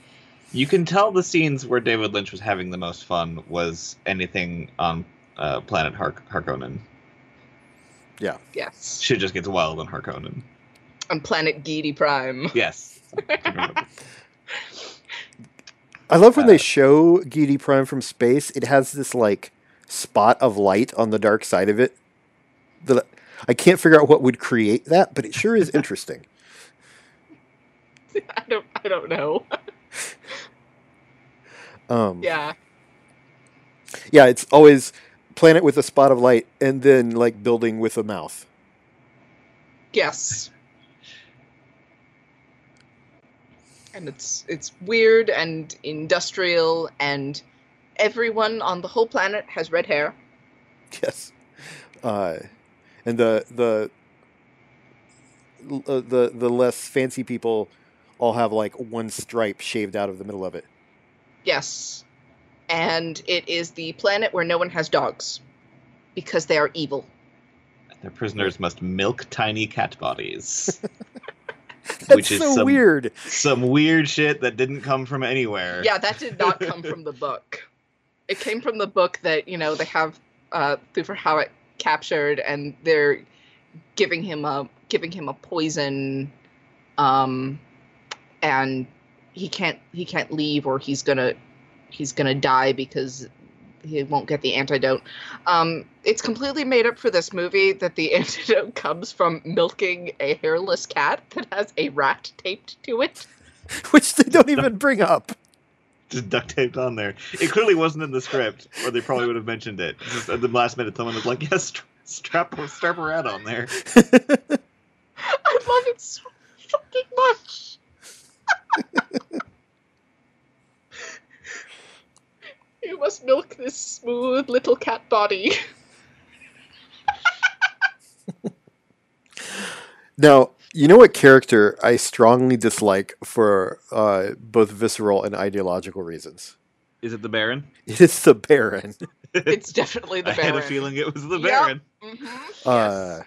Speaker 2: You can tell the scenes where David Lynch was having the most fun was anything on uh, Planet Har- Harkonnen. Yeah.
Speaker 3: Yes.
Speaker 2: Shit just gets wild on Harkonnen.
Speaker 3: On planet Giedi Prime.
Speaker 2: Yes.
Speaker 4: I love when
Speaker 2: Uh,
Speaker 4: they show Giedi Prime from space. It has this like spot of light on the dark side of it. That I can't figure out what would create that, but it sure is interesting.
Speaker 3: I don't I don't know.
Speaker 4: Um,
Speaker 3: yeah.
Speaker 4: yeah, it's always planet with a spot of light, and then like building with a mouth.
Speaker 3: Yes. And it's it's weird and industrial and everyone on the whole planet has red hair.
Speaker 4: Yes, uh, and the the uh, the the less fancy people all have like one stripe shaved out of the middle of it.
Speaker 3: Yes. And it is the planet where no one has dogs because they are evil.
Speaker 2: Their prisoners must milk tiny cat bodies.
Speaker 4: That's
Speaker 2: Which is
Speaker 4: so
Speaker 2: some-
Speaker 4: weird.
Speaker 2: Some weird shit that didn't come from anywhere.
Speaker 3: Yeah, that did not come from the book. It came from the book that, you know, they have uh Thufir Hawat captured and they're giving him a giving him a poison um and he can't he can't leave or he's gonna he's gonna die because he won't get the antidote. Um, it's completely made up for this movie that the antidote comes from milking a hairless cat that has a rat taped to it.
Speaker 4: Which they don't even bring up.
Speaker 2: Just duct taped on there. It clearly wasn't in the script, or they probably would have mentioned it. Just at the last minute, someone was like, "Yes, strap strap a rat on there."
Speaker 3: I love it so fucking much. You must milk this smooth little cat body.
Speaker 4: Now, you know what character I strongly dislike for uh, both visceral and ideological reasons?
Speaker 2: Is it the Baron?
Speaker 4: It is the Baron.
Speaker 3: It's definitely the
Speaker 2: I
Speaker 3: Baron.
Speaker 2: I had a feeling it was the
Speaker 3: Yep.
Speaker 2: Baron.
Speaker 3: Mm-hmm.
Speaker 4: Uh,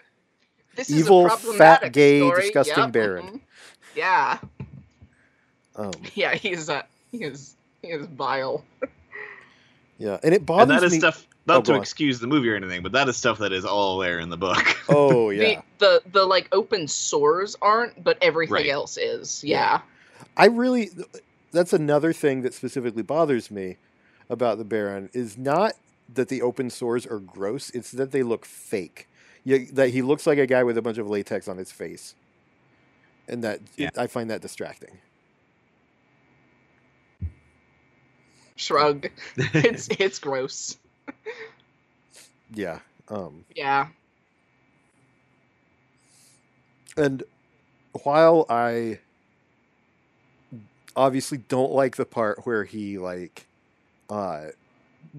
Speaker 3: This
Speaker 4: evil,
Speaker 3: is a
Speaker 4: fat, gay,
Speaker 3: story.
Speaker 4: disgusting
Speaker 3: Yep,
Speaker 4: Baron.
Speaker 3: mhm. Yeah,
Speaker 4: um,
Speaker 3: yeah, he's uh, he is he is vile.
Speaker 4: Yeah, and it
Speaker 2: And
Speaker 4: bothers
Speaker 2: that is
Speaker 4: me.
Speaker 2: stuff
Speaker 4: Oh,
Speaker 2: not
Speaker 4: go
Speaker 2: to excuse the movie or anything, but that is stuff that is all there in the book.
Speaker 4: Oh yeah,
Speaker 3: The, the the like open sores aren't, but everything
Speaker 2: Right.
Speaker 3: else is. Yeah.
Speaker 4: I really. That's another thing that specifically bothers me about the Baron is not that the open sores are gross; it's that they look fake. Yeah, that he looks like a guy with a bunch of latex on his face, and that
Speaker 2: Yeah.
Speaker 4: I find that distracting.
Speaker 3: Shrug. It's it's gross.
Speaker 4: Yeah. Um,
Speaker 3: Yeah.
Speaker 4: and while I obviously don't like the part where he like uh,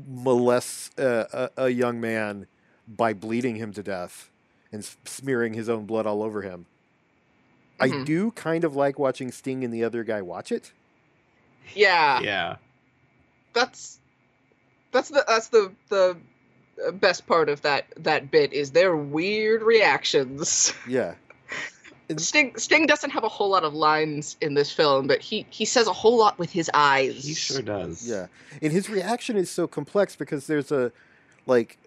Speaker 4: molests a, a, a young man by bleeding him to death and smearing his own blood all over him, I
Speaker 3: Mhm.
Speaker 4: do kind of like watching Sting and the other guy watch it.
Speaker 3: Yeah.
Speaker 2: yeah.
Speaker 3: That's that's the that's the the best part of that that bit is their weird reactions.
Speaker 4: Yeah.
Speaker 3: Sting Sting doesn't have a whole lot of lines in this film, but he he says a whole lot with his eyes.
Speaker 2: He sure does.
Speaker 4: Yeah. And his reaction is so complex because there's a like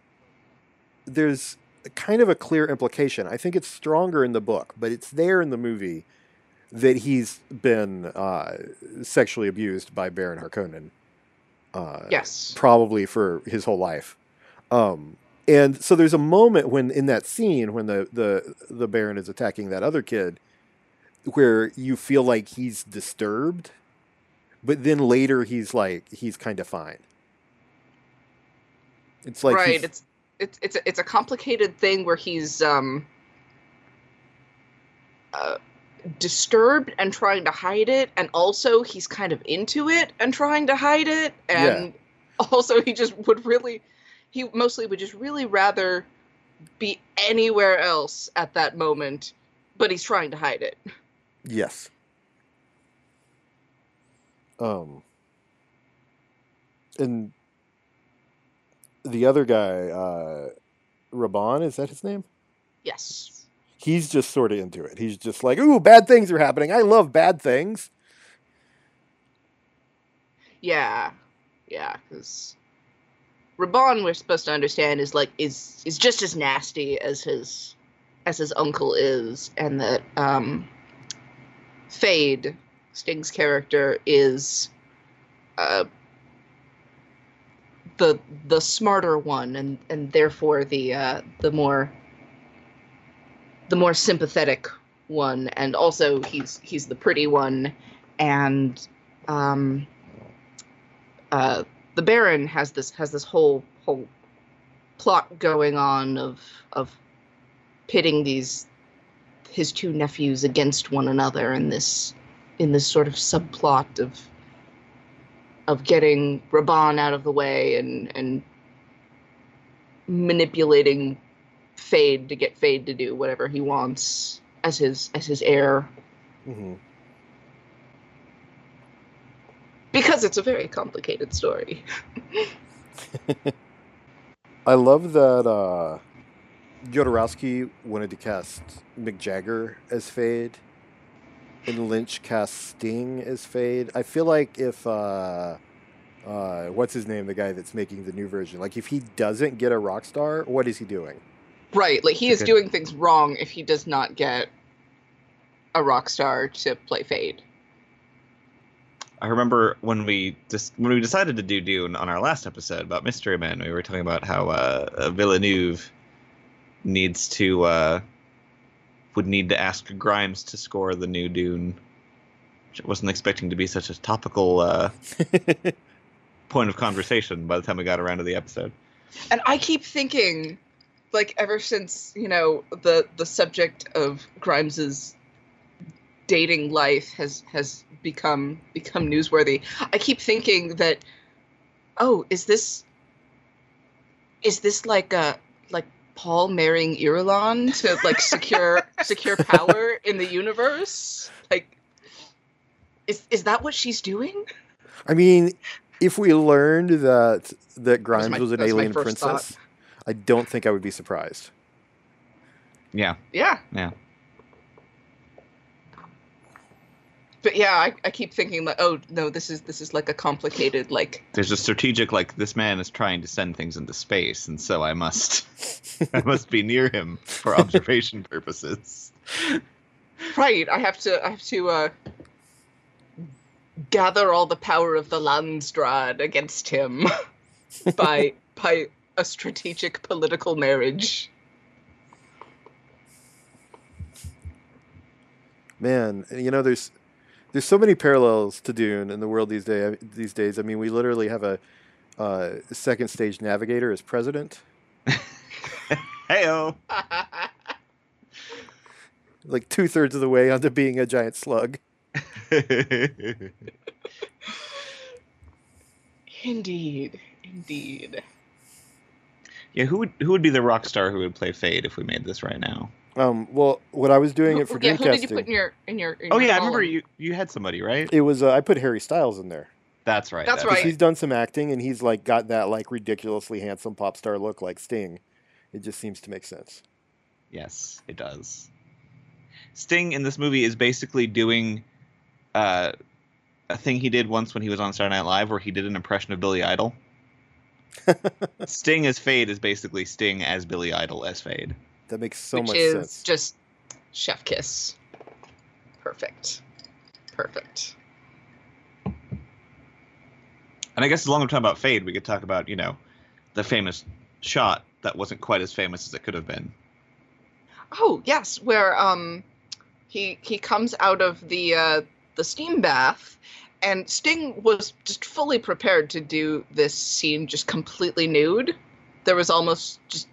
Speaker 4: there's a kind of a clear implication. I think it's stronger in the book, but it's there in the movie that he's been uh, sexually abused by Baron Harkonnen. Uh,
Speaker 3: Yes.
Speaker 4: probably for his whole life. Um, and so there's a moment when in that scene when the, the the Baron is attacking that other kid where you feel like he's disturbed, but then later he's like he's kind of fine. It's like
Speaker 3: right. It's it's it's a, it's a complicated thing where he's um uh, disturbed and trying to hide it, and also he's kind of into it and trying to hide it, and also he just would really he mostly would just really rather be anywhere else at that moment, but he's trying to hide it.
Speaker 4: yes. Um, and the other guy, uh, Rabban, is that his name?
Speaker 3: Yes.
Speaker 4: He's just sort of into it. He's just like, ooh, bad things are happening. I love bad things.
Speaker 3: Yeah, yeah, because Rabban, we're supposed to understand, is like is is just as nasty as his as his uncle is, and that um, Feyd, Sting's character, is uh, the the smarter one, and and therefore the uh, the more the more sympathetic one, and also he's he's the pretty one, and um, uh, the Baron has this has this whole whole plot going on of of pitting these his two nephews against one another in this in this sort of subplot of of getting Rabban out of the way and and manipulating Feyd to get Feyd to do whatever he wants as his as his heir
Speaker 4: Mm-hmm.
Speaker 3: because it's a very complicated story.
Speaker 4: I love that uh, Jodorowsky wanted to cast Mick Jagger as Feyd, and Lynch cast Sting as Feyd. I feel like if uh, uh, what's his name, the guy that's making the new version, like if he doesn't get a rock star, what is he doing?
Speaker 3: Right, like he is
Speaker 2: Okay.
Speaker 3: doing things wrong if he does not get a rock star to play Feyd.
Speaker 2: I remember when we just when we decided to do Dune on our last episode about Mystery Men, we were talking about how uh, Villeneuve needs to uh, would need to ask Grimes to score the new Dune. Which I wasn't expecting to be such a topical uh, point of conversation by the time we got around to the episode.
Speaker 3: And I keep thinking, like ever since you know the the subject of Grimes's dating life has has become become newsworthy. I keep thinking that, oh, is this is this like a like Paul marrying Irulan to like secure secure power in the universe? Like, is is that what she's doing?
Speaker 4: I mean, if we learned that that Grimes
Speaker 3: my-
Speaker 4: was an
Speaker 3: was my
Speaker 4: alien
Speaker 3: first
Speaker 4: princess, I don't think I would be surprised.
Speaker 2: Yeah,
Speaker 3: Yeah.
Speaker 2: Yeah.
Speaker 3: But yeah, I, I keep thinking like, oh no, this is this is like a complicated like
Speaker 2: there's a strategic like this man is trying to send things into space, and so I must I must be near him for observation purposes.
Speaker 3: right. I have to I have to uh gather all the power of the Landsraad against him by by a strategic political marriage.
Speaker 4: Man, you know, there's there's so many parallels to Dune in the world these day these days. I mean, we literally have a uh, second stage navigator as president.
Speaker 2: Heyo.
Speaker 4: Like two thirds of the way onto being a giant slug.
Speaker 3: Indeed. Indeed.
Speaker 2: Yeah, who would who would be the rock star who would play Feyd if we made this right now?
Speaker 4: Um, well, when I was doing it for
Speaker 3: yeah, who did you put in your in your in
Speaker 2: Oh
Speaker 3: your
Speaker 2: yeah, I remember you you had somebody right.
Speaker 4: it was uh, I put Harry Styles in there.
Speaker 2: That's right.
Speaker 3: That's right.
Speaker 4: He's done some acting and he's like got that like ridiculously handsome pop star look like Sting. It just seems to make sense.
Speaker 2: Yes, it does. Sting in this movie is basically doing uh, a thing he did once when he was on Saturday Night Live, where he did an impression of Billy Idol. Sting as Feyd is basically Sting as Billy Idol as Feyd.
Speaker 4: That makes so
Speaker 3: which
Speaker 4: much
Speaker 3: is
Speaker 4: sense.
Speaker 3: just chef kiss. Perfect. Perfect.
Speaker 2: And I guess as long as we're talking about Feyd, we could talk about you know the famous shot that wasn't quite as famous as it could have been.
Speaker 3: Oh yes, where um he he comes out of the uh the steam bath and Sting was just fully prepared to do this scene just completely nude. There was almost just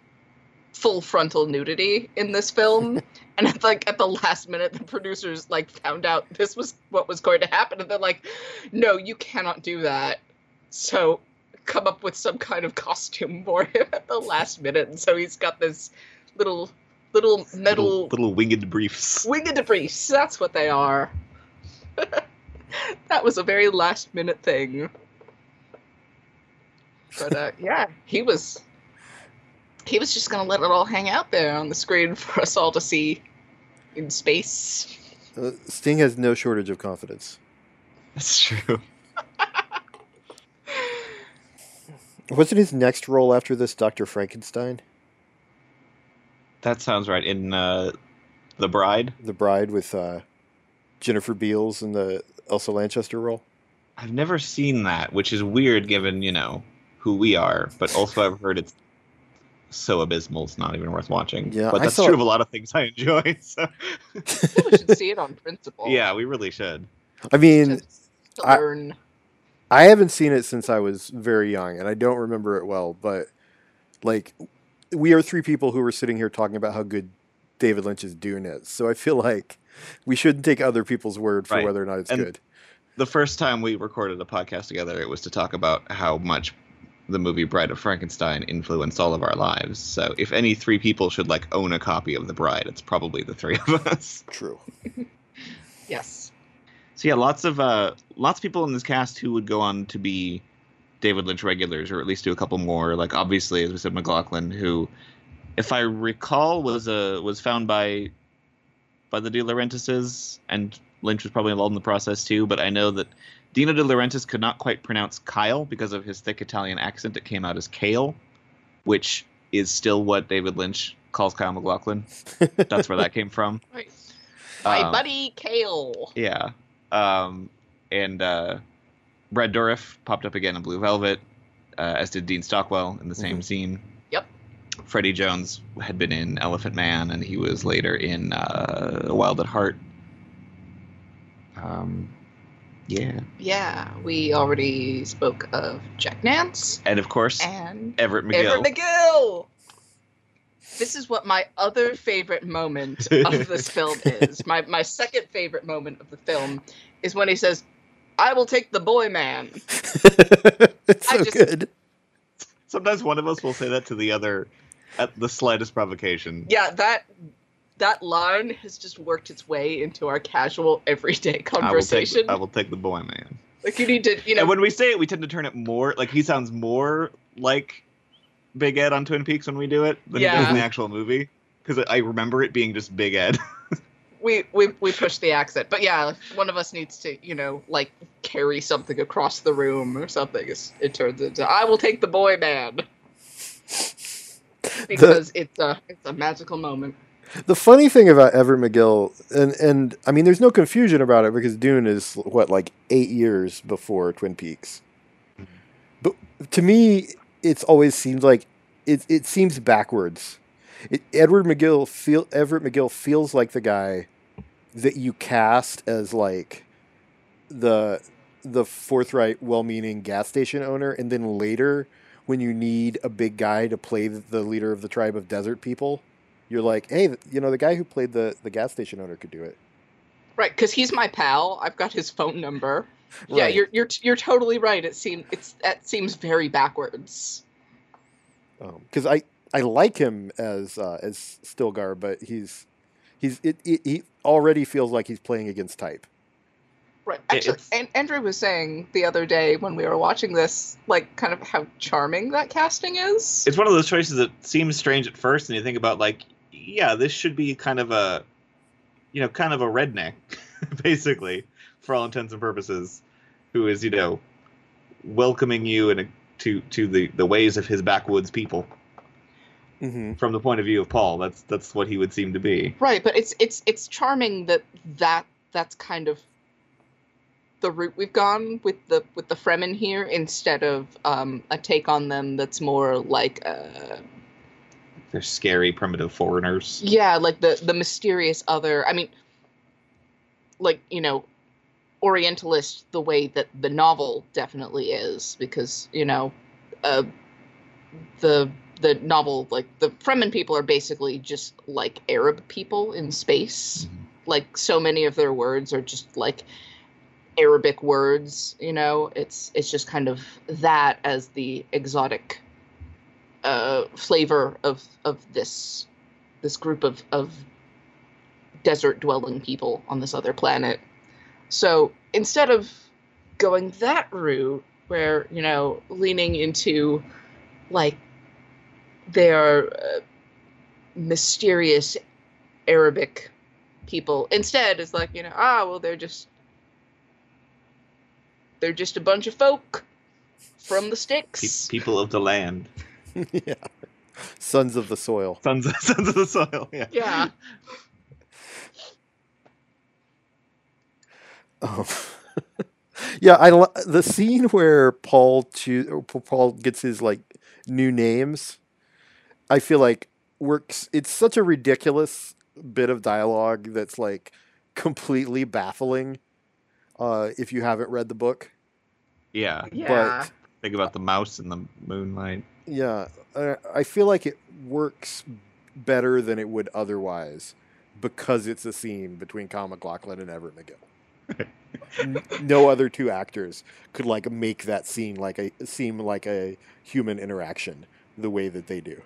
Speaker 3: full frontal nudity in this film. and at like at the last minute the producers like found out this was what was going to happen and they're like, No, you cannot do that. So come up with some kind of costume for him at the last minute. And so he's got this little little metal
Speaker 2: little, little winged briefs.
Speaker 3: winged briefs. That's what they are. that was a very last minute thing. But uh, yeah, he was he was just gonna let it all hang out there on the screen for us all to see in space.
Speaker 4: Uh, Sting has no shortage of confidence.
Speaker 2: That's true.
Speaker 4: Wasn't his next role after this Doctor Frankenstein,
Speaker 2: That sounds right. In uh, The Bride,
Speaker 4: the Bride with uh, Jennifer Beals in the Elsa Lanchester role?
Speaker 2: I've never seen that, which is weird given you know who we are, but also I've heard it's so abysmal it's not even worth watching.
Speaker 4: Yeah,
Speaker 2: but that's
Speaker 4: saw
Speaker 2: true of a lot of things I enjoy. So
Speaker 3: we should see it on principle.
Speaker 2: yeah, we really should.
Speaker 4: I mean,
Speaker 3: To, to
Speaker 4: I-
Speaker 3: learn.
Speaker 4: I haven't seen it since I was very young, and I don't remember it well. But like, we are three people who were sitting here talking about how good David Lynch's Dune is. So I feel like we shouldn't take other people's word for
Speaker 2: Right.
Speaker 4: whether or not it's
Speaker 2: And-
Speaker 4: good.
Speaker 2: The first time we recorded a podcast together, it was to talk about how much the movie Bride of Frankenstein influenced all of our lives. So if any three people should like own a copy of The Bride, it's probably the three of us.
Speaker 4: True.
Speaker 3: Yes.
Speaker 2: So yeah, lots of uh, lots of people in this cast who would go on to be David Lynch regulars, or at least do a couple more. Like obviously, as we said, MacLachlan, who, if I recall, was a was found by by the De Laurentises, and Lynch was probably involved in the process too. But I know that Dino De Laurentiis could not quite pronounce Kyle because of his thick Italian accent. It came out as Kale, which is still what David Lynch calls Kyle MacLachlan. That's where that came from.
Speaker 3: Right. My
Speaker 2: Um,
Speaker 3: buddy Kale.
Speaker 2: Yeah. Um, and uh, Brad Dourif popped up again in Blue Velvet, uh, as did Dean Stockwell in the same
Speaker 4: Mhm.
Speaker 2: scene. Freddie Jones had been in Elephant Man, and he was later in uh, Wild at Heart. Um, yeah,
Speaker 3: Yeah, we already spoke of Jack Nance
Speaker 2: and of course
Speaker 3: and
Speaker 2: Everett McGill.
Speaker 3: Everett McGill. This is what my other favorite moment of this film is. My my second favorite moment of the film is when he says, "I will take the boy man."
Speaker 4: it's
Speaker 3: I
Speaker 4: so
Speaker 3: just-
Speaker 4: good.
Speaker 2: Sometimes one of us will say that to the other at the slightest provocation.
Speaker 3: Yeah, that that line has just worked its way into our casual everyday
Speaker 2: I will, take,
Speaker 3: conversation.
Speaker 2: I will take the boy man.
Speaker 3: like you need to, you know,
Speaker 2: and when we say it, we tend to turn it more like he sounds more like Big Ed on Twin Peaks when we do it than he does in the actual movie. Because I remember it being just Big Ed.
Speaker 3: we we we push the accent. But yeah, one of us needs to, you know, like carry something across the room or something. It's, it turns into I will take the boy man because it's a it's a magical moment.
Speaker 4: The funny thing about Everett McGill, and and I mean, there's no confusion about it because Dune is what like eight years before Twin Peaks. Mm-hmm. But to me, it's always seemed like it. It seems backwards. It, Edward McGill feel Everett McGill feels like the guy that you cast as like the the forthright, well-meaning gas station owner, and then later when you need a big guy to play the leader of the tribe of desert people you're like, hey, you know, the guy who played the, the gas station owner could do it.
Speaker 3: Right, because he's my pal. I've got his phone number. Yeah, you're you're you're totally right. It seems it's that seems very backwards.
Speaker 4: because I I like him as uh, as Stilgar, but he's he's it, it, he already feels like he's playing against type.
Speaker 3: Right. Actually, and Andrew was saying the other day when we were watching this, like, kind of how charming that casting is.
Speaker 2: it's one of those choices that seems strange at first, and you think about like, yeah, this should be kind of a, you know, kind of a redneck, basically, for all intents and purposes, who is you know, welcoming you in a, to to the the ways of his backwoods people
Speaker 4: Mm-hmm.
Speaker 2: from the point of view of Paul. That's that's what he would seem to be.
Speaker 3: Right, but it's it's it's charming that that that's kind of the route we've gone with the with the Fremen here instead of um, a take on them that's more like uh,
Speaker 2: They're scary primitive foreigners.
Speaker 3: yeah, like the the mysterious other. I mean, like you know, Orientalist the way that the novel definitely is because you know, uh, the the novel like the Fremen people are basically just like Arab people in space.
Speaker 2: Mhm.
Speaker 3: Like so many of their words are just like Arabic words. You know, it's it's just kind of that as the exotic uh, flavor of of this this group of of desert dwelling people on this other planet. So instead of going that route, where you know leaning into like their uh, mysterious Arabic people, instead it's like you know ah well they're just they're just a bunch of folk from the
Speaker 2: Pe-
Speaker 3: sticks.
Speaker 2: people of the land,
Speaker 4: yeah, sons of the soil.
Speaker 2: sons of, sons of the soil. Yeah.
Speaker 3: Yeah.
Speaker 4: Um, yeah, I li- the scene where Paul choo- Paul gets his like new names. I feel like works. It's such a ridiculous bit of dialogue that's like completely baffling. Uh, if you haven't read the book,
Speaker 2: Yeah.
Speaker 3: Yeah.
Speaker 2: Think about the mouse in the moonlight.
Speaker 4: yeah, uh, I feel like it works better than it would otherwise because it's a scene between Kyle MacLachlan and Everett McGill. No other two actors could like make that scene like a seem like a human interaction the way that they do.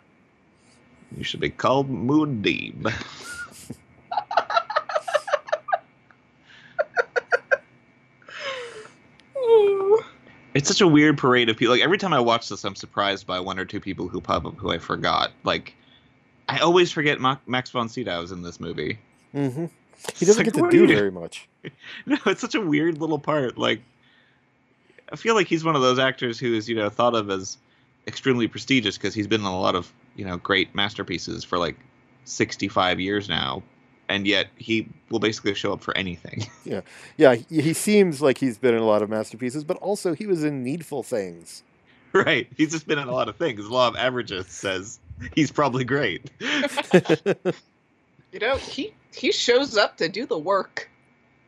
Speaker 2: You should be called Muad'Dib. It's such a weird parade of people. Like every time I watch this, I'm surprised by one or two people who pop up who I forgot. Like I always forget Ma- Max von Sydow is in this movie.
Speaker 4: Mm-hmm. He doesn't
Speaker 2: like,
Speaker 4: get to do
Speaker 2: you-
Speaker 4: very much.
Speaker 2: No, it's such a weird little part. Like, I feel like he's one of those actors who is, you know, thought of as extremely prestigious because he's been in a lot of, you know, great masterpieces for like 65 years now. and yet he will basically show up for anything.
Speaker 4: Yeah, he, he seems like he's been in a lot of masterpieces, but also he was in Needful Things.
Speaker 2: right? He's just been in a lot of things. Law of averages says he's probably great.
Speaker 3: You know, he he shows up to do the work.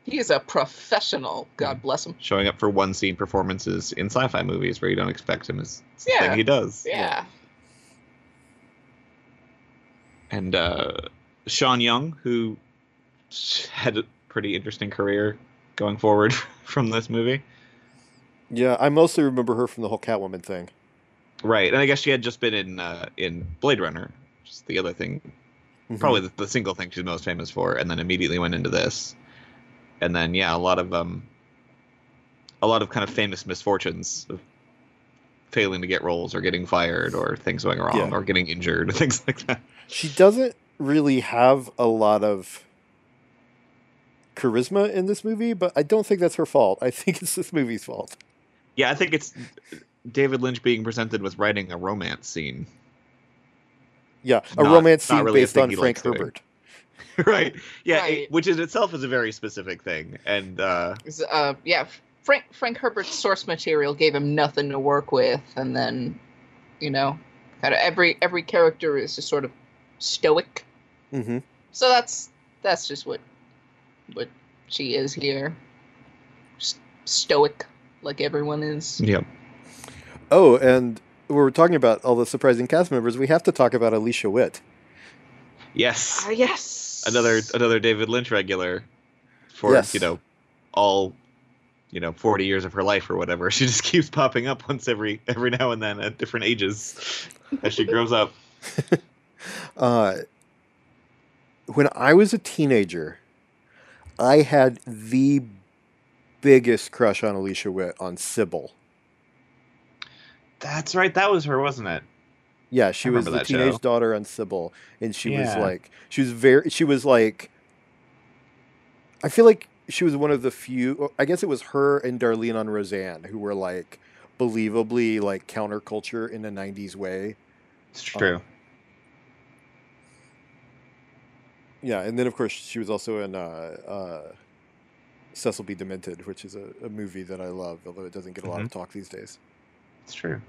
Speaker 3: He is a professional. God bless him.
Speaker 2: Showing up for one scene performances in sci-fi movies where you don't expect him is
Speaker 3: Yeah.
Speaker 2: thing he does.
Speaker 3: Yeah.
Speaker 2: And uh, Sean Young, who had a pretty interesting career going forward from this movie.
Speaker 4: yeah, I mostly remember her from the whole Catwoman thing.
Speaker 2: Right, and I guess she had just been in uh, in Blade Runner, which is the other thing,
Speaker 4: Mhm.
Speaker 2: probably the, the single thing she's most famous for, and then immediately went into this, and then yeah, a lot of um, a lot of kind of famous misfortunes of failing to get roles or getting fired or things going wrong
Speaker 4: Yeah.
Speaker 2: or getting injured or things like that.
Speaker 4: She doesn't really have a lot of charisma in this movie, but I don't think that's her fault. I think it's this movie's fault.
Speaker 2: Yeah, I think it's David Lynch being presented with writing a romance scene.
Speaker 4: Yeah, a
Speaker 2: Not-
Speaker 4: romance scene
Speaker 2: really
Speaker 4: based on Frank
Speaker 2: likes doing.
Speaker 4: Herbert.
Speaker 2: right. Yeah, it- which in itself is a very specific thing, and uh,
Speaker 3: Uh, yeah. Frank Frank Herbert's source material gave him nothing to work with, and then, you know, kind of every every character is just sort of stoic.
Speaker 4: hmm
Speaker 3: So that's that's just what what she is here. S- stoic, like everyone is.
Speaker 2: yeah,
Speaker 4: Oh, and we're talking about all the surprising cast members. We have to talk about Alicia Witt.
Speaker 2: yes,
Speaker 3: Ah, yes.
Speaker 2: another another David Lynch regular for
Speaker 4: Yes.
Speaker 2: you know all you know 40 years of her life or whatever. She just keeps popping up once every every now and then at different ages as she grows up.
Speaker 4: Uh, when I was a teenager, I had the biggest crush on Alicia Witt on Sybil.
Speaker 2: That's right. That was her, wasn't it?
Speaker 4: Yeah, she was the teenage
Speaker 2: show.
Speaker 4: daughter on Sybil, and she was like, she was very, she was like, I feel like she was one of the few. I guess it was her and Darlene on Roseanne who were like believably like counterculture in a '90s way.
Speaker 2: It's true.
Speaker 4: Yeah, and then of course she was also in uh, uh, Cecil B. Demented, which is a, a movie that I love, although it doesn't get a lot of talk these days.
Speaker 2: It's true.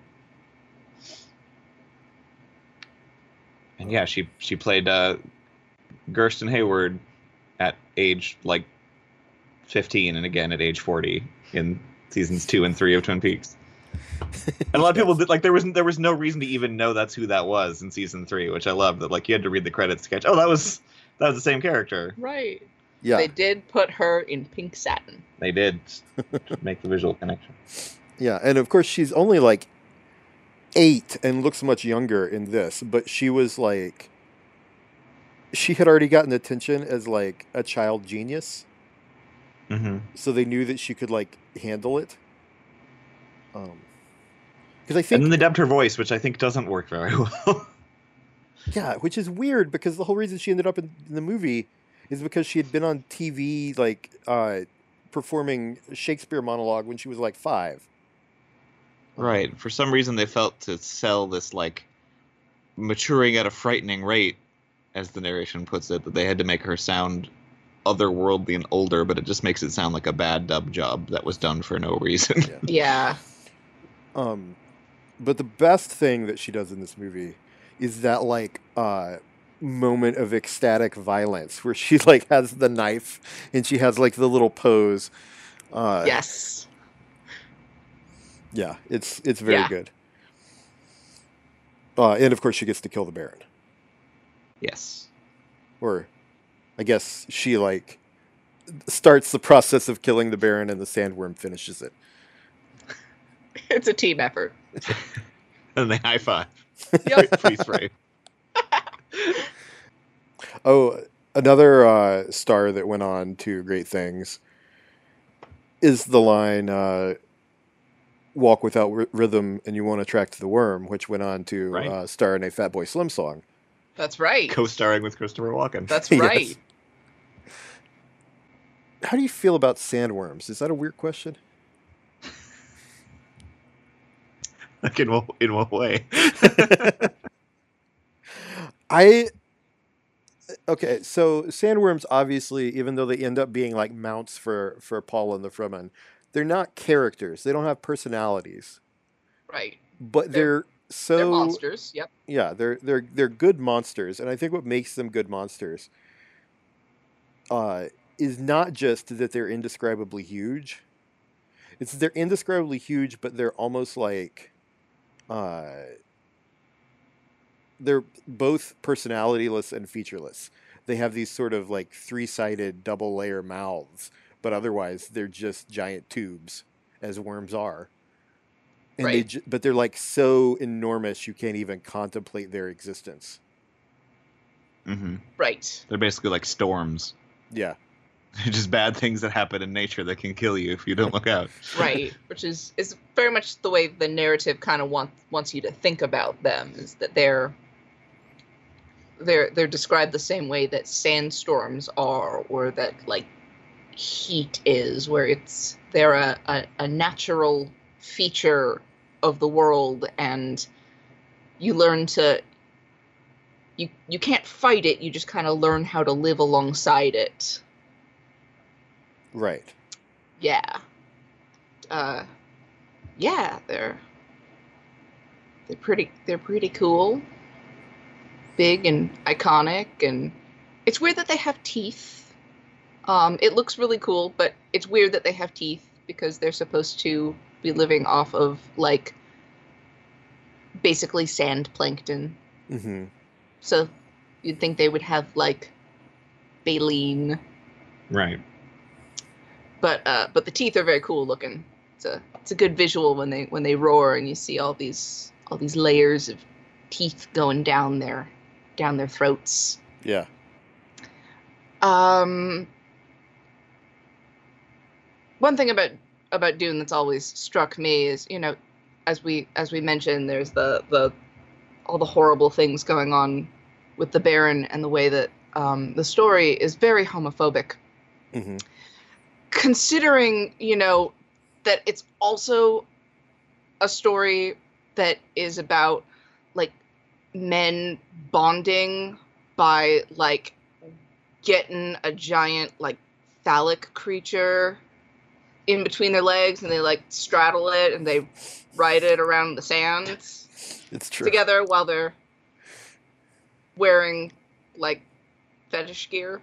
Speaker 2: And yeah, she she played uh, Gersten Hayward at age like fifteen, and again at age forty in seasons two and three of Twin Peaks. And a lot of people did, like there was there was no reason to even know that's who that was in season three, which I love. That like you had to read the credits to catch. Oh, that was that was the same character.
Speaker 3: Right.
Speaker 4: Yeah,
Speaker 3: They did put her in pink satin.
Speaker 2: They did to make the visual connection.
Speaker 4: yeah, and of course she's only like eight and looks much younger in this, but she was like, she had already gotten attention as like a child genius,
Speaker 2: Mm-hmm.
Speaker 4: so they knew that she could like handle it. Um, because I think And
Speaker 2: then they dubbed her voice, which I think doesn't work very well.
Speaker 4: Yeah, which is weird because the whole reason she ended up in, in the movie is because she had been on TV, like uh, performing Shakespeare monologue when she was like five.
Speaker 2: Right. For some reason, they felt to sell this like maturing at a frightening rate, as the narration puts it, that they had to make her sound otherworldly and older, but it just makes it sound like a bad dub job that was done for no reason.
Speaker 4: Yeah.
Speaker 3: Yeah.
Speaker 4: Um, but the best thing that she does in this movie is that like uh, moment of ecstatic violence where she like has the knife and she has like the little pose. Uh,
Speaker 3: yes.
Speaker 4: Yeah, it's it's very
Speaker 3: Yeah.
Speaker 4: good. Uh, and of course, she gets to kill the Baron.
Speaker 2: yes.
Speaker 4: or I guess she like starts the process of killing the Baron and the sandworm finishes it.
Speaker 3: It's a team effort.
Speaker 2: And they high five.
Speaker 3: Yep.
Speaker 2: Freeze frame.
Speaker 4: Oh, another uh, star that went on to great things is the line uh, "Walk without r- rhythm and you won't attract the worm," which went on to
Speaker 2: Right.
Speaker 4: uh, star in a Fatboy Slim song.
Speaker 3: That's right.
Speaker 2: Co-starring with Christopher Walken.
Speaker 3: That's
Speaker 4: Yes.
Speaker 3: Right.
Speaker 4: How do you feel about sandworms? Is that a weird question?
Speaker 2: like in what, in what way?
Speaker 4: I Okay, so sandworms obviously, even though they end up being like mounts for for Paul and the Fremen, they're not characters. They don't have personalities,
Speaker 3: Right.
Speaker 4: but they're,
Speaker 3: They're-
Speaker 4: so
Speaker 3: They're monsters. Yep.
Speaker 4: yeah, they're they're they're good monsters, and I think what makes them good monsters uh, is not just that they're indescribably huge. It's they're indescribably huge, but they're almost like uh, they're both personalityless and featureless. They have these sort of like three-sided double layer mouths, but otherwise they're just giant tubes, as worms are. And they,
Speaker 3: Right.
Speaker 4: but they're like so enormous you can't even contemplate their existence.
Speaker 2: hmm
Speaker 3: Right.
Speaker 2: They're basically like storms.
Speaker 4: Yeah,
Speaker 2: They're just bad things that happen in nature that can kill you if you don't look out.
Speaker 3: Right. Which is is very much the way the narrative kind of want, wants you to think about them is that they're they're they're described the same way that sandstorms are or that like heat is where it's they're a, a, a natural feature of the world and you learn to you you can't fight it you just kind of learn how to live alongside it
Speaker 4: right.
Speaker 3: yeah. Uh yeah they're they're pretty they're pretty cool. Big and iconic and it's weird that they have teeth. Um it looks really cool but it's weird that they have teeth because they're supposed to be living off of like basically sand plankton.
Speaker 4: Hmm
Speaker 3: so you'd think they would have like baleen
Speaker 2: Right.
Speaker 3: But uh, but the teeth are very cool looking. It's a it's a good visual when they when they roar and you see all these all these layers of teeth going down their down their throats.
Speaker 4: Yeah.
Speaker 3: Um, one thing about about Dune that's always struck me is you know, as we as we mentioned, there's the the all the horrible things going on with the Baron and the way that um, the story is very homophobic
Speaker 4: hmm
Speaker 3: considering you know that it's also a story that is about like men bonding by like getting a giant like phallic creature in between their legs and they like straddle it and they ride it around the sand
Speaker 4: It's true.
Speaker 3: together while they're wearing like fetish gear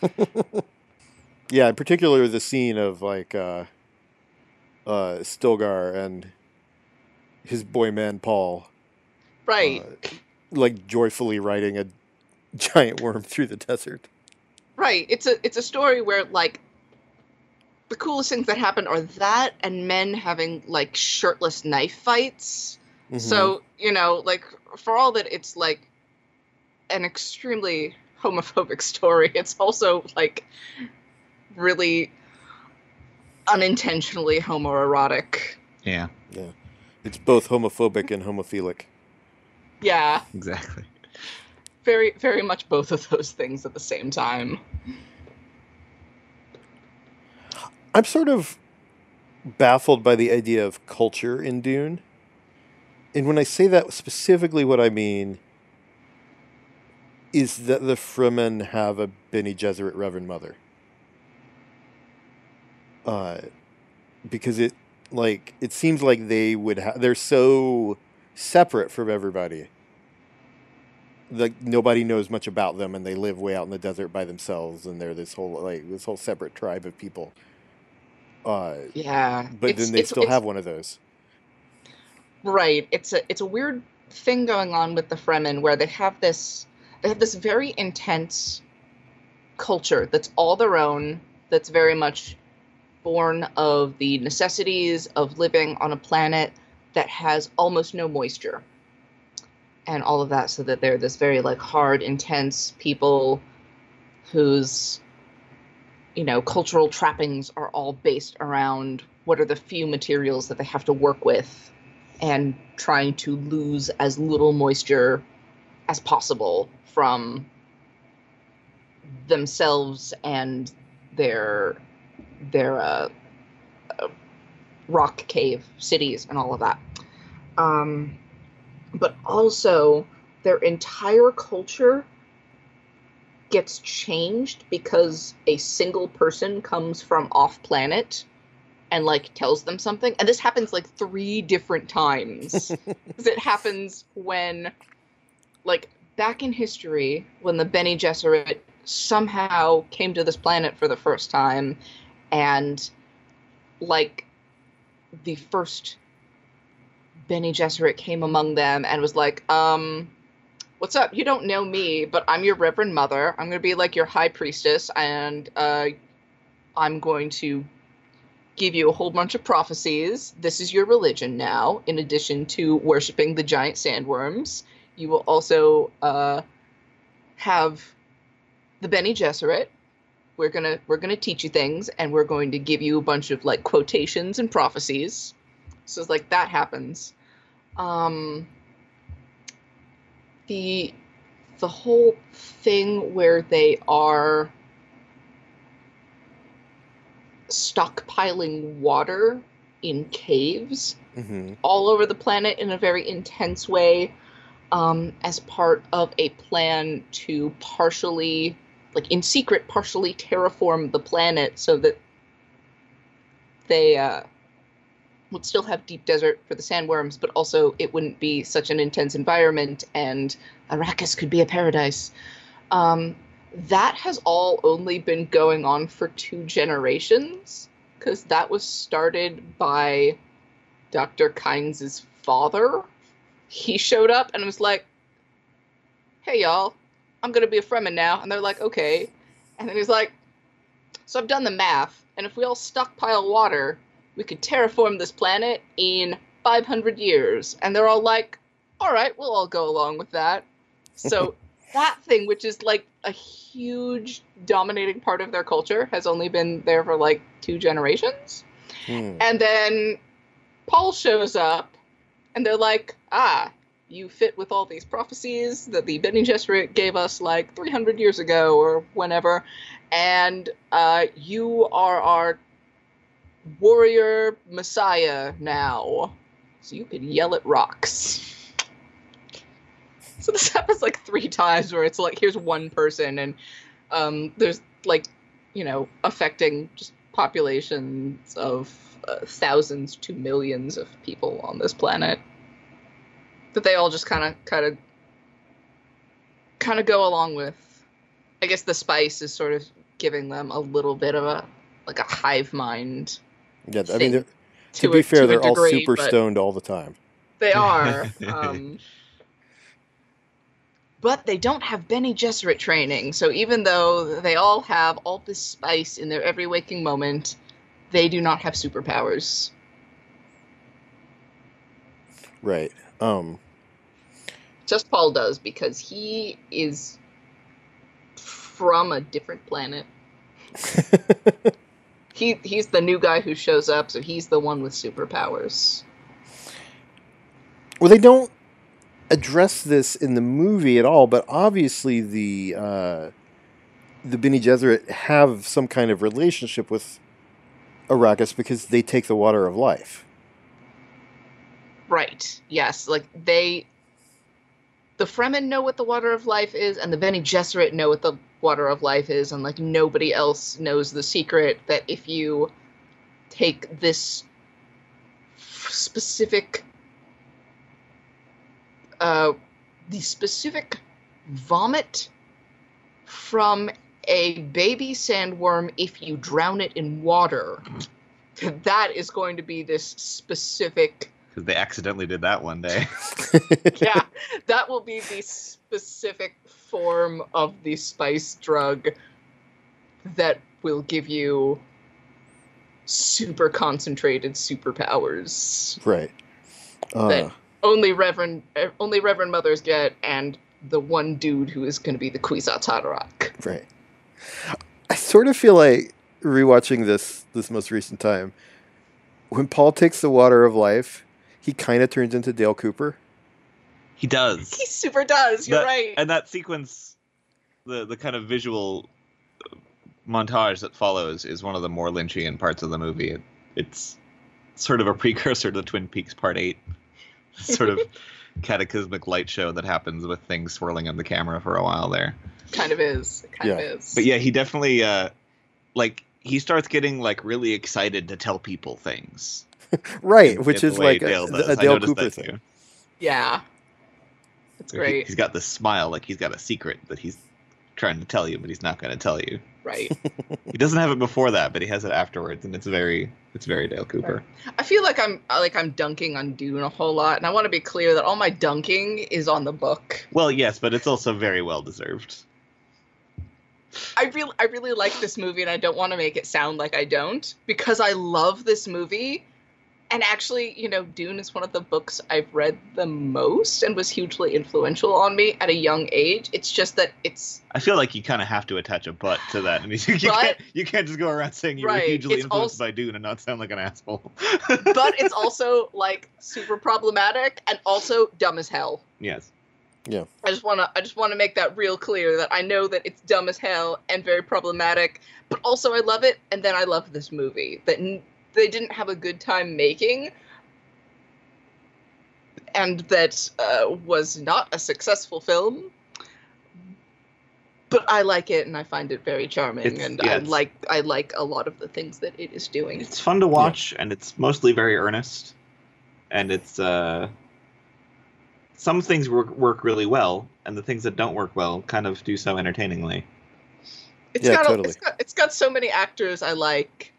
Speaker 4: Yeah, in particular the scene of like uh uh Stilgar and his boy man Paul
Speaker 3: right
Speaker 4: uh, like joyfully riding a giant worm through the desert.
Speaker 3: Right. It's a it's a story where like the coolest things that happen are that and men having like shirtless knife fights.
Speaker 4: Mhm.
Speaker 3: So, you know, like for all that it's like an extremely homophobic story, it's also like really unintentionally homoerotic.
Speaker 2: Yeah. Yeah.
Speaker 4: It's both homophobic and homophilic.
Speaker 3: Yeah,
Speaker 2: Exactly.
Speaker 3: very very much both of those things at the same time.
Speaker 4: I'm sort of baffled by the idea of culture in Dune. And when I say that specifically what I mean is that the Fremen have a Bene Gesserit Reverend Mother. Uh, because it like it seems like they would have they're so separate from everybody. Like nobody knows much about them and they live way out in the desert by themselves and they're this whole like this whole separate tribe of people. Uh,
Speaker 3: Yeah.
Speaker 4: but
Speaker 3: It's-
Speaker 4: then they
Speaker 3: it's-
Speaker 4: still
Speaker 3: it's-
Speaker 4: have one of those.
Speaker 3: Right. It's a it's a weird thing going on with the Fremen where they have this they have this very intense culture that's all their own, that's very much born of the necessities of living on a planet that has almost no moisture. And all of that so that they're this very like hard, intense people whose you know, cultural trappings are all based around what are the few materials that they have to work with and trying to lose as little moisture as possible from themselves and their their uh, uh, rock cave cities and all of that. Um, but also their entire culture gets changed because a single person comes from off planet and like tells them something and this happens like three different times it happens when like back in history when the Bene Gesserit somehow came to this planet for the first time and like the first Bene Gesserit came among them and was like, um, what's up? You don't know me, but I'm your Reverend Mother. I'm going to be like your High Priestess, and uh, I'm going to give you a whole bunch of prophecies. This is your religion now, in addition to worshiping the giant sandworms. You will also uh, have the Bene Gesserit. We're gonna we're gonna teach you things, and we're going to give you a bunch of like quotations and prophecies. So it's like that happens. Um, the the whole thing where they are stockpiling water in caves
Speaker 4: hmm
Speaker 3: all over the planet in a very intense way um, as part of a plan to partially, like in secret, partially terraform the planet so that they uh, would still have deep desert for the sandworms, but also it wouldn't be such an intense environment and Arrakis could be a paradise. Um, that has all only been going on for two generations because that was started by Dr. Kynes' father. He showed up and was like, Hey y'all, I'm gonna be a Fremen now. And they're like, Okay. And then he's like, So I've done the math, and if we all stockpile water, we could terraform this planet in 500 years. And they're all like, All right, we'll all go along with that. So that thing, which is like a huge dominating part of their culture, has only been there for like two generations.
Speaker 4: Hmm.
Speaker 3: And then Paul shows up, and they're like, "Ah, you fit with all these prophecies that the Bene Gesserit gave us like 300 years ago or whenever, and uh, you are our warrior messiah now, so you can yell at rocks." So this happens like three times, where it's like, here's one person, and um, there's like, you know, affecting just populations of uh, thousands to millions of people on this planet that they all just kind of kind of kind of go along with i guess the spice is sort of giving them a little bit of a like a hive mind
Speaker 4: Yeah, I mean, to,
Speaker 3: to
Speaker 4: be
Speaker 3: a-
Speaker 4: fair,
Speaker 3: to
Speaker 4: they're all super stoned all the time.
Speaker 3: they are um, but they don't have Bene Gesserit training so even though they all have all this spice in their every waking moment they do not have superpowers
Speaker 4: Right. Um,
Speaker 3: Just Paul does because he is from a different planet. He he's the new guy who shows up, so he's the one with superpowers.
Speaker 4: well, they don't address this in the movie at all, but obviously the uh, the Bene Gesserit have some kind of relationship with Arrakis because they take the water of life.
Speaker 3: Right. Yes. Like they the Fremen know what the water of life is, and the Bene Gesserit know what the water of life is, and like nobody else knows the secret that if you take this specific uh the specific vomit from a baby sandworm if you drown it in water that is going to be this specific
Speaker 2: because they accidentally did that one day.
Speaker 3: yeah, that will be the specific form of the spice drug that will give you super concentrated superpowers.
Speaker 4: right. Uh,
Speaker 3: That- Only Reverend, eh, only Reverend mothers get, and the one dude who is going to be the Kwisatz Haderach.
Speaker 4: Right. I sort of feel like rewatching this this most recent time. When Paul takes the water of life, he kind of turns into Dale Cooper.
Speaker 2: he does.
Speaker 3: He super does. You're
Speaker 2: That-
Speaker 3: right.
Speaker 2: And that sequence, the the kind of visual montage that follows, is one of the more Lynchian parts of the movie. It, it's sort of a precursor to Twin Peaks Part Eight, sort of cataclysmic light show that happens with things swirling on the camera for a while there.
Speaker 3: kind of is. Kind
Speaker 4: Yeah.
Speaker 3: of is.
Speaker 2: But yeah, he definitely uh like he starts getting like really excited to tell people things.
Speaker 4: right,
Speaker 2: in-
Speaker 4: which
Speaker 2: in
Speaker 4: is like a,
Speaker 2: Dale does.
Speaker 4: a
Speaker 2: I
Speaker 4: Dale Cooper thing.
Speaker 2: too.
Speaker 3: Yeah. It's great.
Speaker 2: He's got this smile like he's got a secret that he's trying to tell you, but he's not going to tell you.
Speaker 3: Right.
Speaker 2: He doesn't have it before that, but he has it afterwards, and it's very it's very Dale Cooper.
Speaker 3: I feel like I'm uh, like I'm dunking on Dune a whole lot, and I want to be clear that all my dunking is on the book.
Speaker 2: Well, yes, but it's also very well deserved.
Speaker 3: I really I really like this movie, and I don't want to make it sound like I don't because I love this movie. And actually, you know, Dune is one of the books I've read the most and was hugely influential on me at a young age. It's just that it's
Speaker 2: I feel like you kind of have to attach a butt to that. I mean, you,
Speaker 3: But-
Speaker 2: can't you can't just go around saying you were hugely influenced
Speaker 3: also-
Speaker 2: by Dune and not sound like an asshole.
Speaker 3: but it's also like super problematic and also dumb as hell.
Speaker 2: yes, Yeah.
Speaker 3: I just want to I just want to make that real clear that I know that it's dumb as hell and very problematic, but also I love it and then I love this movie that n- they didn't have a good time making and that uh, was not a successful film. But I like it and I find it very charming
Speaker 2: It's-
Speaker 3: and
Speaker 2: yeah,
Speaker 3: I like I like a lot of the things that it is doing.
Speaker 2: it's fun to watch, and it's mostly very earnest, and it's uh, some things work work really well, and the things that don't work well kind of do so entertainingly.
Speaker 3: It's
Speaker 4: Yeah,
Speaker 3: got, a-
Speaker 4: totally.
Speaker 3: it's got it's got so many actors I like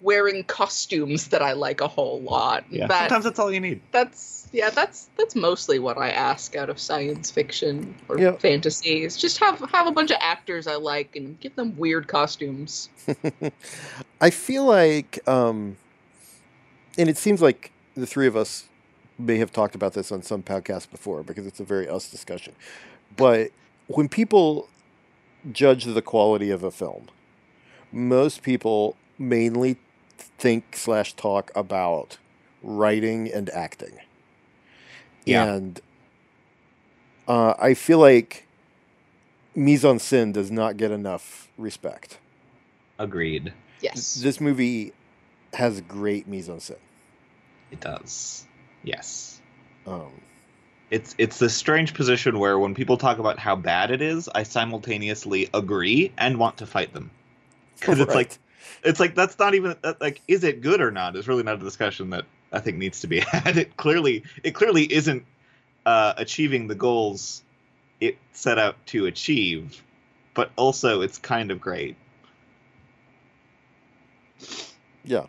Speaker 3: wearing costumes that I like a whole lot.
Speaker 2: Yeah,
Speaker 3: That
Speaker 2: sometimes that's all you need.
Speaker 3: that's yeah, that's that's mostly what I ask out of science fiction or
Speaker 4: Yeah.
Speaker 3: fantasies. Just have have a bunch of actors I like and give them weird costumes.
Speaker 4: I feel like, um, and it seems like the three of us may have talked about this on some podcast before because it's a very us discussion. But when people judge the quality of a film, most people mainly think slash talk about writing and acting.
Speaker 2: Yeah.
Speaker 4: And uh, I feel like mise en scène does not get enough respect.
Speaker 2: Agreed.
Speaker 3: Yes.
Speaker 4: This movie has great mise en scène.
Speaker 2: It does. Yes.
Speaker 4: Um,
Speaker 2: It's it's this strange position where when people talk about how bad it is, I simultaneously agree and want to fight them. Because it's like it's like that's not even like is it good or not is really not a discussion that I think needs to be had. It clearly it clearly isn't uh, achieving the goals it set out to achieve, but also it's kind of great.
Speaker 4: yeah.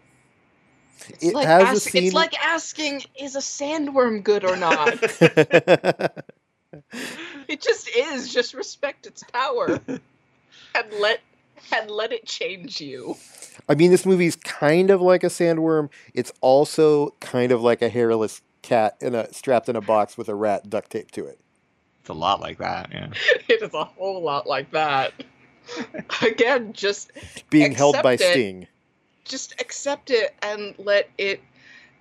Speaker 3: It's
Speaker 4: It
Speaker 3: like
Speaker 4: has a scene-
Speaker 3: it's like asking is a sandworm good or not? it just is. Just respect its power and let and let it change you.
Speaker 4: I mean, this movie's kind of like a sandworm. It's also kind of like a hairless cat in a strapped in a box with a rat duct taped to it.
Speaker 2: It's a lot like that, yeah.
Speaker 3: It is a whole lot like that. Again, just
Speaker 4: Being held by
Speaker 3: it.
Speaker 4: Sting.
Speaker 3: just accept it and let it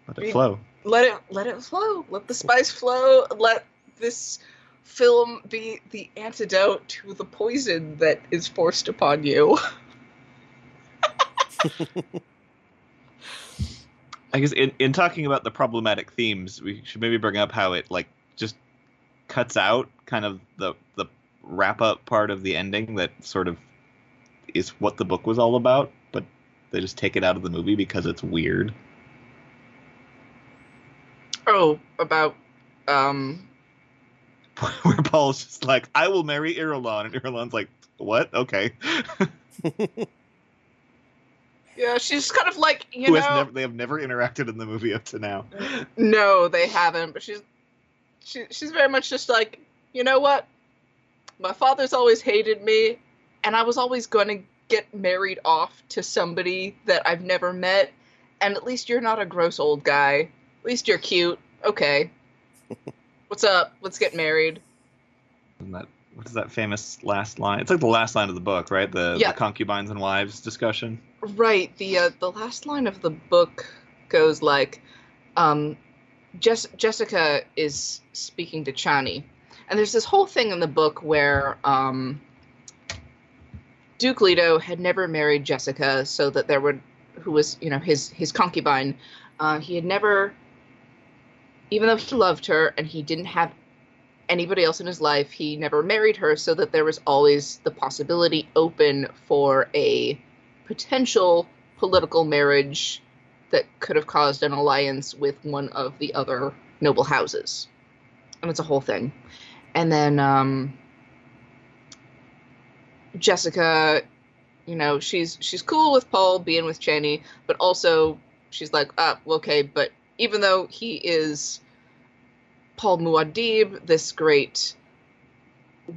Speaker 2: Let it flow.
Speaker 3: let it let it flow. Let the spice flow. Let this film be the antidote to the poison that is forced upon you.
Speaker 2: I guess in, in talking about the problematic themes, we should maybe bring up how it like just cuts out kind of the the wrap up part of the ending that sort of is what the book was all about, but they just take it out of the movie because it's weird.
Speaker 3: Oh, about um
Speaker 2: Where Paul's just like, "I will marry Irulan," and Irulan's like, "What? Okay."
Speaker 3: yeah, she's kind of like you
Speaker 2: Who
Speaker 3: know
Speaker 2: never they have never interacted in the movie up to now.
Speaker 3: No, they haven't. But she's she, she's very much just like, you know what? My father's always hated me, and I was always going to get married off to somebody that I've never met. And at least you're not a gross old guy. At least you're cute. Okay. What's up? Let's get married.
Speaker 2: Isn't that what is that famous last line? It's like the last line of the book, right? The,
Speaker 3: Yeah.
Speaker 2: the concubines and wives discussion.
Speaker 3: Right. The uh, the last line of the book goes like, um, Jess- Jessica is speaking to Chani, and there's this whole thing in the book where um, Duke Leto had never married Jessica, so that there would, who was you know his his concubine, uh, he had never, even though he loved her and he didn't have anybody else in his life. He never married her, so that there was always the possibility open for a potential political marriage that could have caused an alliance with one of the other noble houses. And it's a whole thing. And then um, Jessica, you know, she's she's cool with Paul being with Chani, but also she's like, ah, okay, but even though he is Paul Muad'Dib, this great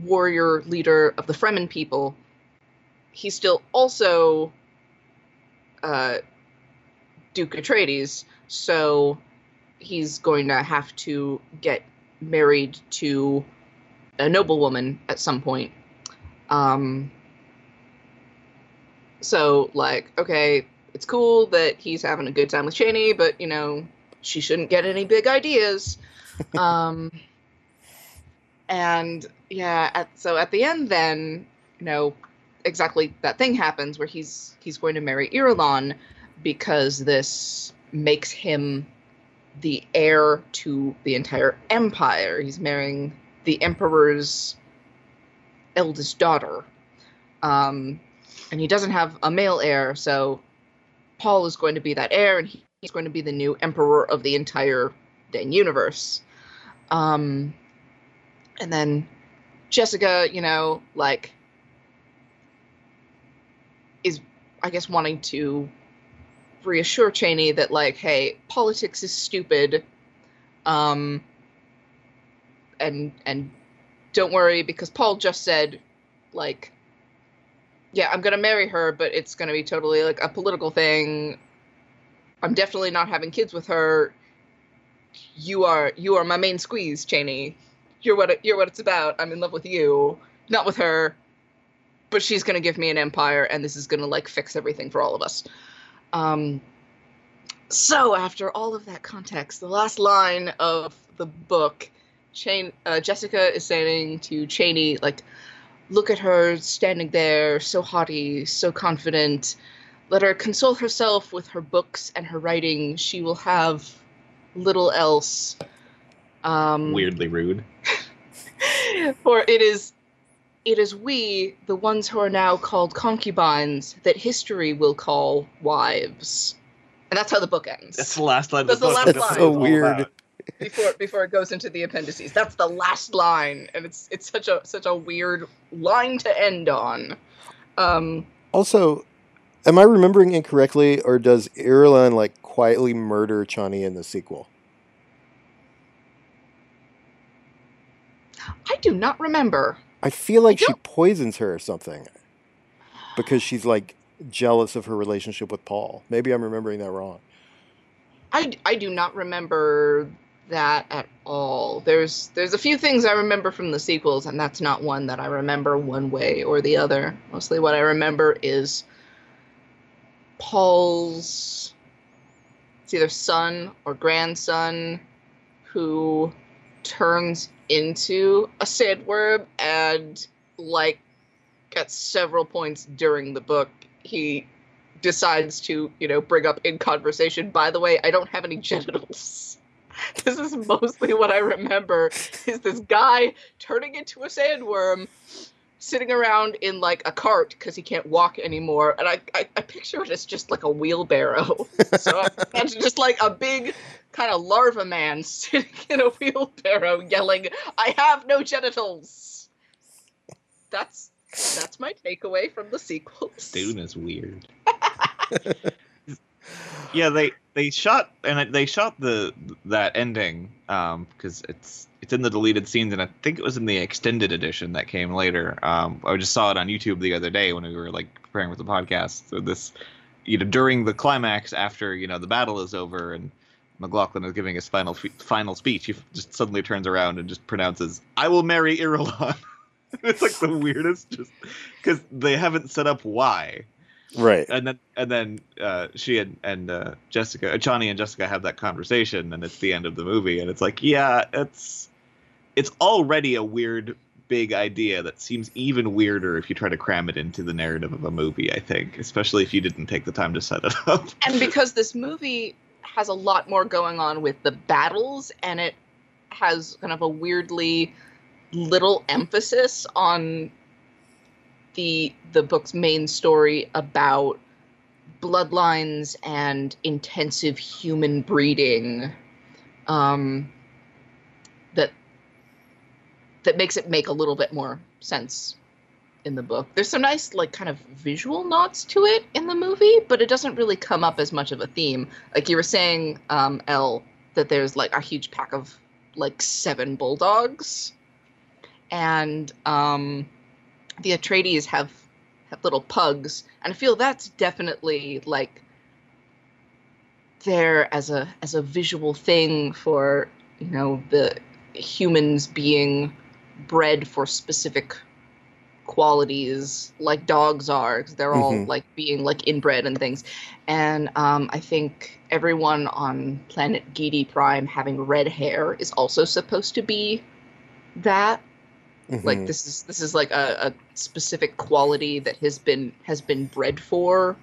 Speaker 3: warrior leader of the Fremen people, he's still also uh, Duke Atreides, so he's going to have to get married to a noblewoman at some point. Um, so, like, okay, it's cool that he's having a good time with Chani, but, you know, she shouldn't get any big ideas. um, and yeah, at, so at the end, then, you know, exactly that thing happens where he's he's going to marry Irulan because this makes him the heir to the entire empire. He's marrying the emperor's eldest daughter. Um, and he doesn't have a male heir, so Paul is going to be that heir, and he's going to be the new emperor of the entire Dune universe. Um, and then Jessica, you know, like, is, I guess, wanting to reassure Chani that like, hey, politics is stupid. Um and and don't worry because Paul just said like yeah, I'm going to marry her, but it's going to be totally like a political thing. I'm definitely not having kids with her. You are you are my main squeeze, Chani. You're what it, you're what it's about. I'm in love with you, not with her. But she's to give me an empire and this is to like fix everything for all of us. Um, so, after all of that context, the last line of the book, Chain, uh, Jessica is saying to Chani, like, look at her standing there, so haughty, so confident. Let her console herself with her books and her writing. She will have little else. Um,
Speaker 2: Weirdly rude.
Speaker 3: for it is it is we, the ones who are now called concubines, that history will call wives. And that's how the book ends.
Speaker 2: That's the last line.
Speaker 3: That's the last line.
Speaker 4: so weird.
Speaker 3: before before it goes into the appendices. That's the last line, and it's it's such a such a weird line to end on. Um,
Speaker 4: Also, am I remembering incorrectly, or does Irulan like quietly murder Chani in the sequel?
Speaker 3: I do not remember.
Speaker 4: I feel like
Speaker 3: I
Speaker 4: she poisons her or something because she's like jealous of her relationship with Paul. Maybe I'm remembering that wrong.
Speaker 3: I, I do not remember that at all. There's there's a few things I remember from the sequels, and that's not one that I remember one way or the other. Mostly, what I remember is Paul's it's either son or grandson who turns into a sandworm and like at several points during the book he decides to you know bring up in conversation. By the way i don't have any genitals. This is mostly what i remember is this guy turning into a sandworm sitting around in like a cart because he can't walk anymore and I, I i picture it as just like a wheelbarrow. So i imagine just like a big kind of larva man sitting in a wheelbarrow yelling i have no genitals! That's that's my takeaway from the sequels.
Speaker 2: Dune is weird. yeah, they they shot and they shot the that ending um because it's it's in the deleted scenes and I think it was in the extended edition that came later. Um, I just saw it on YouTube the other day when we were like preparing for the podcast. So this, you know, during the climax after you know the battle is over and MacLachlan is giving his final final speech, he just suddenly turns around and just pronounces, "I will marry Irulan." it's like the weirdest, just because they haven't set up why
Speaker 4: Right.
Speaker 2: and then and then uh, she and and uh, Jessica, Chani and Jessica have that conversation, and it's the end of the movie, and it's like, yeah, it's it's already a weird big idea that seems even weirder if you try to cram it into the narrative of a movie. I think, especially if you didn't take the time to set it up.
Speaker 3: and because this movie has a lot more going on with the battles and it has kind of a weirdly little emphasis on the the book's main story about bloodlines and intensive human breeding um, that makes it make a little bit more sense in the book. There's some nice like kind of visual nods to it in the movie, but it doesn't really come up as much of a theme. Like you were saying, um, Elle, that there's like a huge pack of like seven bulldogs, and um, the Atreides have have little pugs, and I feel that's definitely like there as a as a visual thing for you know the humans being bred for specific qualities like dogs are because they're all
Speaker 4: Mhm.
Speaker 3: like being like inbred and things and um, i think everyone on planet Giedi Prime having red hair is also supposed to be that like
Speaker 4: Mhm.
Speaker 3: this is this is like a, a specific quality that has been has been bred for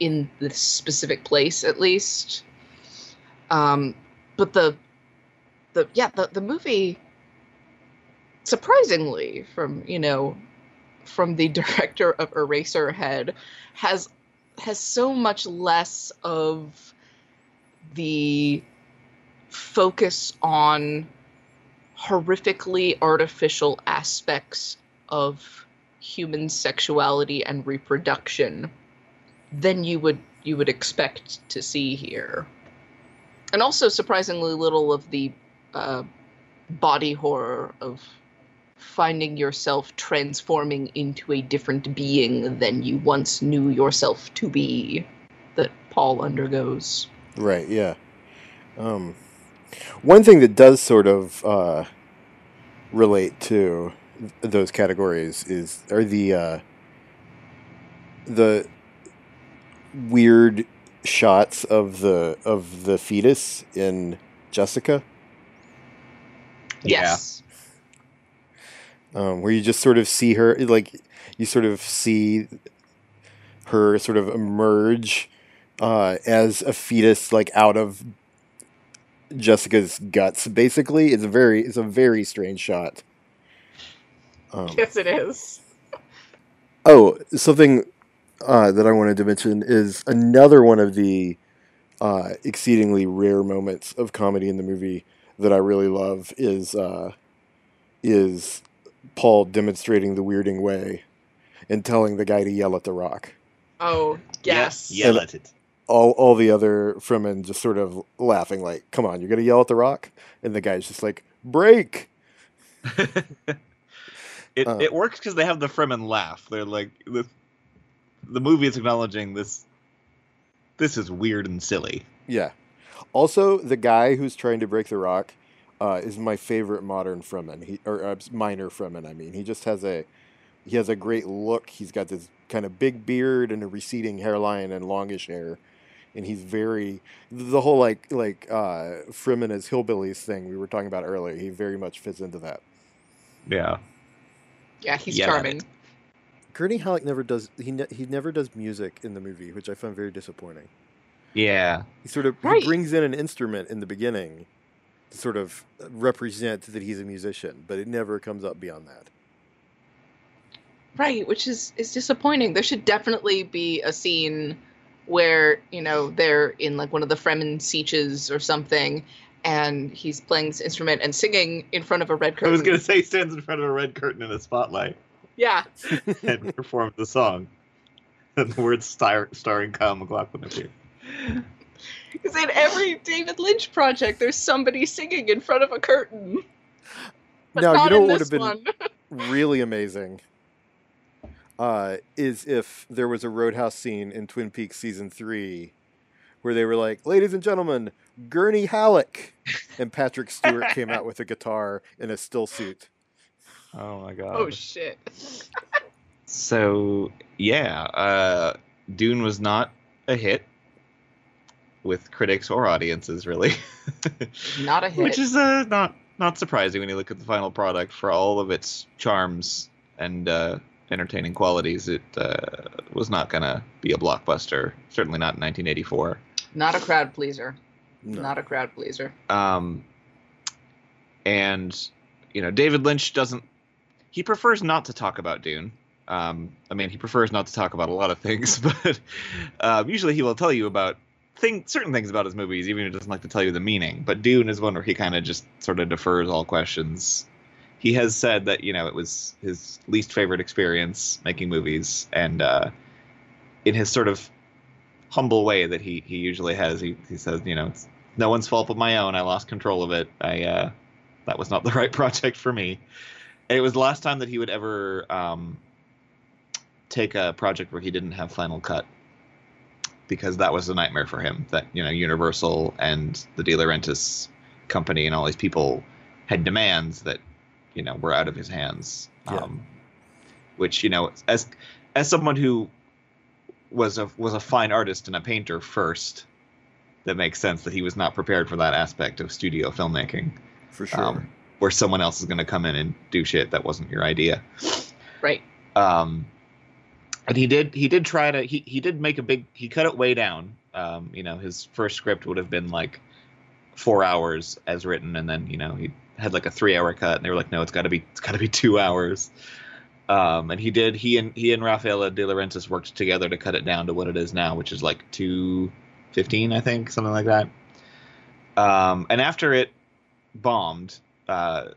Speaker 3: in this specific place at least um but the the yeah the, the movie surprisingly from you know from the director of eraserhead has has so much less of the focus on horrifically artificial aspects of human sexuality and reproduction than you would you would expect to see here. And also surprisingly little of the uh, body horror of finding yourself transforming into a different being than you once knew yourself to be that Paul undergoes.
Speaker 4: Right. Yeah. Um, one thing that does sort of uh, relate to th- those categories is are the uh, the weird shots of the of the fetus in Jessica,
Speaker 3: Yes.
Speaker 4: Um, where you just sort of see her like you sort of see her sort of emerge uh, as a fetus like out of Jessica's guts basically it's a very it's a very strange shot um,
Speaker 3: Yes, it is.
Speaker 4: oh something uh, that I wanted to mention is another one of the uh, exceedingly rare moments of comedy in the movie that I really love is uh, is Paul demonstrating the weirding way and telling the guy to yell at the rock.
Speaker 3: Oh, yes.
Speaker 5: Yeah, yell at it.
Speaker 4: All all the other Fremen just sort of laughing like, "Come on, you're gonna yell at the rock," and the guy's just like, "Break."
Speaker 2: it
Speaker 4: Uh.
Speaker 2: it works because they have the Fremen laugh. They're like the the movie is acknowledging this. This is weird and silly.
Speaker 4: Yeah. Also, the guy who's trying to break the rock uh, is my favorite modern Fremen. He or uh, minor Fremen. I mean, he just has a he has a great look. He's got this kind of big beard and a receding hairline and longish hair, and he's very the whole like like uh, Fremen as hillbillies thing we were talking about earlier. He very much fits into that.
Speaker 2: Yeah.
Speaker 3: Yeah, he's
Speaker 2: Yell at
Speaker 3: charming.
Speaker 2: it.
Speaker 4: Gurney Halleck never does he ne- he never does music in the movie, which I find very disappointing.
Speaker 2: Yeah.
Speaker 4: He sort of
Speaker 3: Right.
Speaker 4: he brings in an instrument in the beginning to sort of represent that he's a musician, but it never comes up beyond that.
Speaker 3: Right, which is is disappointing. There should definitely be a scene where you know they're in like one of the Fremen sietches or something, and he's playing this instrument and singing in front of a red curtain.
Speaker 2: I was gonna say stands in front of a red curtain in a spotlight
Speaker 3: Yeah,
Speaker 2: and performs the song. And the words star- starring Kyle MacLachlan appear.
Speaker 3: because in every David Lynch project, there's somebody singing in front of a curtain. But
Speaker 4: Now, you know what would have been- Really amazing uh, is if there was a Roadhouse scene in Twin Peaks season three where they were like, "Ladies and gentlemen, Gurney Halleck," and Patrick Stewart came out with a guitar in a still suit.
Speaker 2: Oh my god.
Speaker 3: oh shit!
Speaker 2: So yeah, uh, Dune was not a hit with critics or audiences, really,
Speaker 3: Not a hit.
Speaker 2: which is uh, not not surprising when you look at the final product. For all of its charms and uh, entertaining qualities, it uh, was not gonna be a blockbuster. Certainly not in 1984.
Speaker 3: not a crowd pleaser.
Speaker 4: No.
Speaker 3: Not a crowd pleaser.
Speaker 2: Um, and you know, David Lynch doesn't. He prefers not to talk about Dune. Um, I mean, he prefers not to talk about a lot of things, but um, usually he will tell you about thing, certain things about his movies, even if he doesn't like to tell you the meaning. But Dune is one where he kind of just sort of defers all questions. He has said that you know it was his least favorite experience making movies, and uh, in his sort of humble way that he he usually has, he he says, you know, it's no one's fault but my own. I lost control of it. I uh, that was not the right project for me. And it was the last time that he would ever um, take a project where he didn't have final cut because that was a nightmare for him. That you know, Universal and the De Laurentiis company and all these people had demands that you know were out of his hands.
Speaker 4: Yeah.
Speaker 2: Um, which you know, as as someone who was a was a fine artist and a painter first, that makes sense that he was not prepared for that aspect of studio filmmaking,
Speaker 4: For sure.
Speaker 2: um, where someone else is going to come in and do shit that wasn't your idea.
Speaker 3: Right.
Speaker 2: Um, and he did he did try to he he did make a big he cut it way down. Um, you know, his first script would have been like four hours as written, and then you know he had like a three hour cut, and they were like, no, it's got to be it's got to be two hours. Um, and he did he and he and Raffaella De Laurentiis worked together to cut it down to what it is now, which is like two fifteen, I think, something like that. Um, and after it bombed, uh,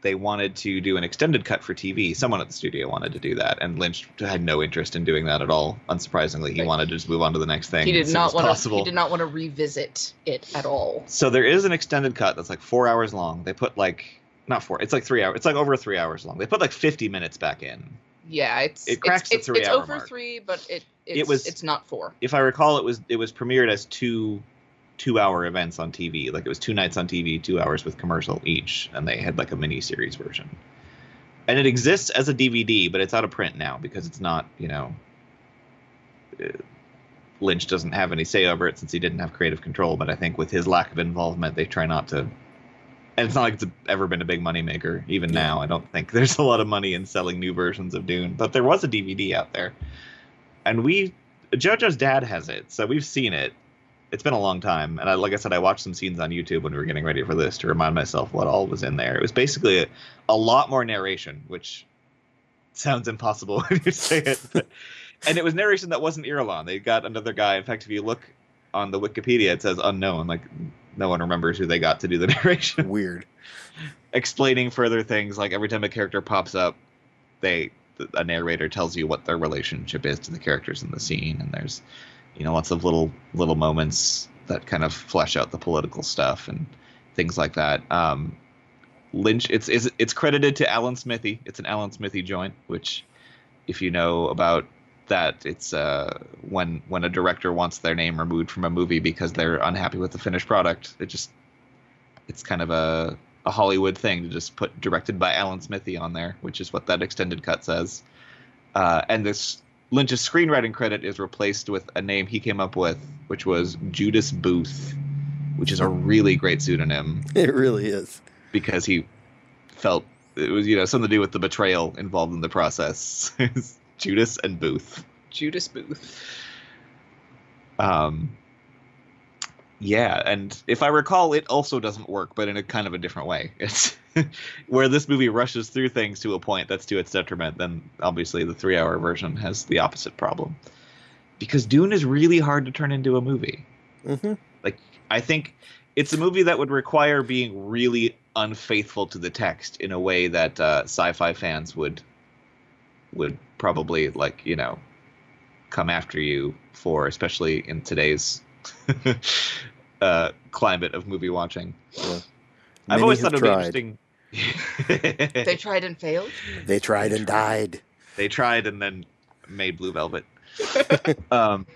Speaker 2: they wanted to do an extended cut for TV. Someone at the studio wanted to do that, and Lynch had no interest in doing that at all. Unsurprisingly, he
Speaker 3: Right.
Speaker 2: wanted to just move on to the next thing.
Speaker 3: He did not want to. He did not want to revisit it at all.
Speaker 2: So there is an extended cut that's like four hours long. They put like not four. It's like three hours. It's like over three hours long. They put like fifty minutes back in.
Speaker 3: Yeah, it's
Speaker 2: It cracks
Speaker 3: it's,
Speaker 2: the
Speaker 3: it's,
Speaker 2: three
Speaker 3: it's
Speaker 2: hour
Speaker 3: over
Speaker 2: mark.
Speaker 3: three, but it it's,
Speaker 2: It was-
Speaker 3: it's not four.
Speaker 2: If I recall, it was it was premiered as two two hour events on TV. Like it was two nights on TV, two hours with commercial each, and they had like a mini series version. And it exists as a DVD, but it's out of print now because it's not you know. uh, Lynch doesn't have any say over it since he didn't have creative control, but I think with his lack of involvement, they try not to. And it's not like it's ever been a big moneymaker. Even
Speaker 4: Yeah.
Speaker 2: now, I don't think there's a lot of money in selling new versions of Dune. But there was a DVD out there, and we JoJo's dad has it, so we've seen it. It's been a long time, and I, like I said, I watched some scenes on YouTube when we were getting ready for this to remind myself what all was in there. It was basically a, a lot more narration, which sounds impossible when you say it. but- and it was narration that wasn't Irulan. They got another guy. In fact, if you look on the Wikipedia, it says unknown. Like no one remembers who they got to do the narration
Speaker 4: Weird.
Speaker 2: explaining further things like every time a character pops up they a narrator tells you what their relationship is to the characters in the scene and there's you know lots of little little moments that kind of flesh out the political stuff and things like that um lynch it's it's, it's credited to Alan Smithee it's an Alan Smithee joint which if you know about that it's uh when when a director wants their name removed from a movie because they're unhappy with the finished product it just it's kind of a a Hollywood thing to just put directed by Alan Smithee on there, which is what that extended cut says. Uh, and this Lynch's screenwriting credit is replaced with a name he came up with, which was Judas Booth, which is a really great pseudonym
Speaker 4: It really is.
Speaker 2: because he felt it was you know something to do with the betrayal involved in the process. Judas and Booth.
Speaker 3: Judas Booth.
Speaker 2: Um, yeah, and if I recall, it also doesn't work, but in a kind of a different way. It's where this movie rushes through things to a point that's to its detriment. Then obviously the three-hour version has the opposite problem, because Dune is really hard to turn into a movie.
Speaker 4: hmm
Speaker 2: I think it's a movie that would require being really unfaithful to the text in a way that uh, sci-fi fans would would probably like you know come after you for, especially in today's uh, climate of movie watching.
Speaker 4: Yeah.
Speaker 2: I've always thought it'd be interesting.
Speaker 3: They tried and failed.
Speaker 4: They tried and died.
Speaker 2: they tried and then made Blue Velvet. um,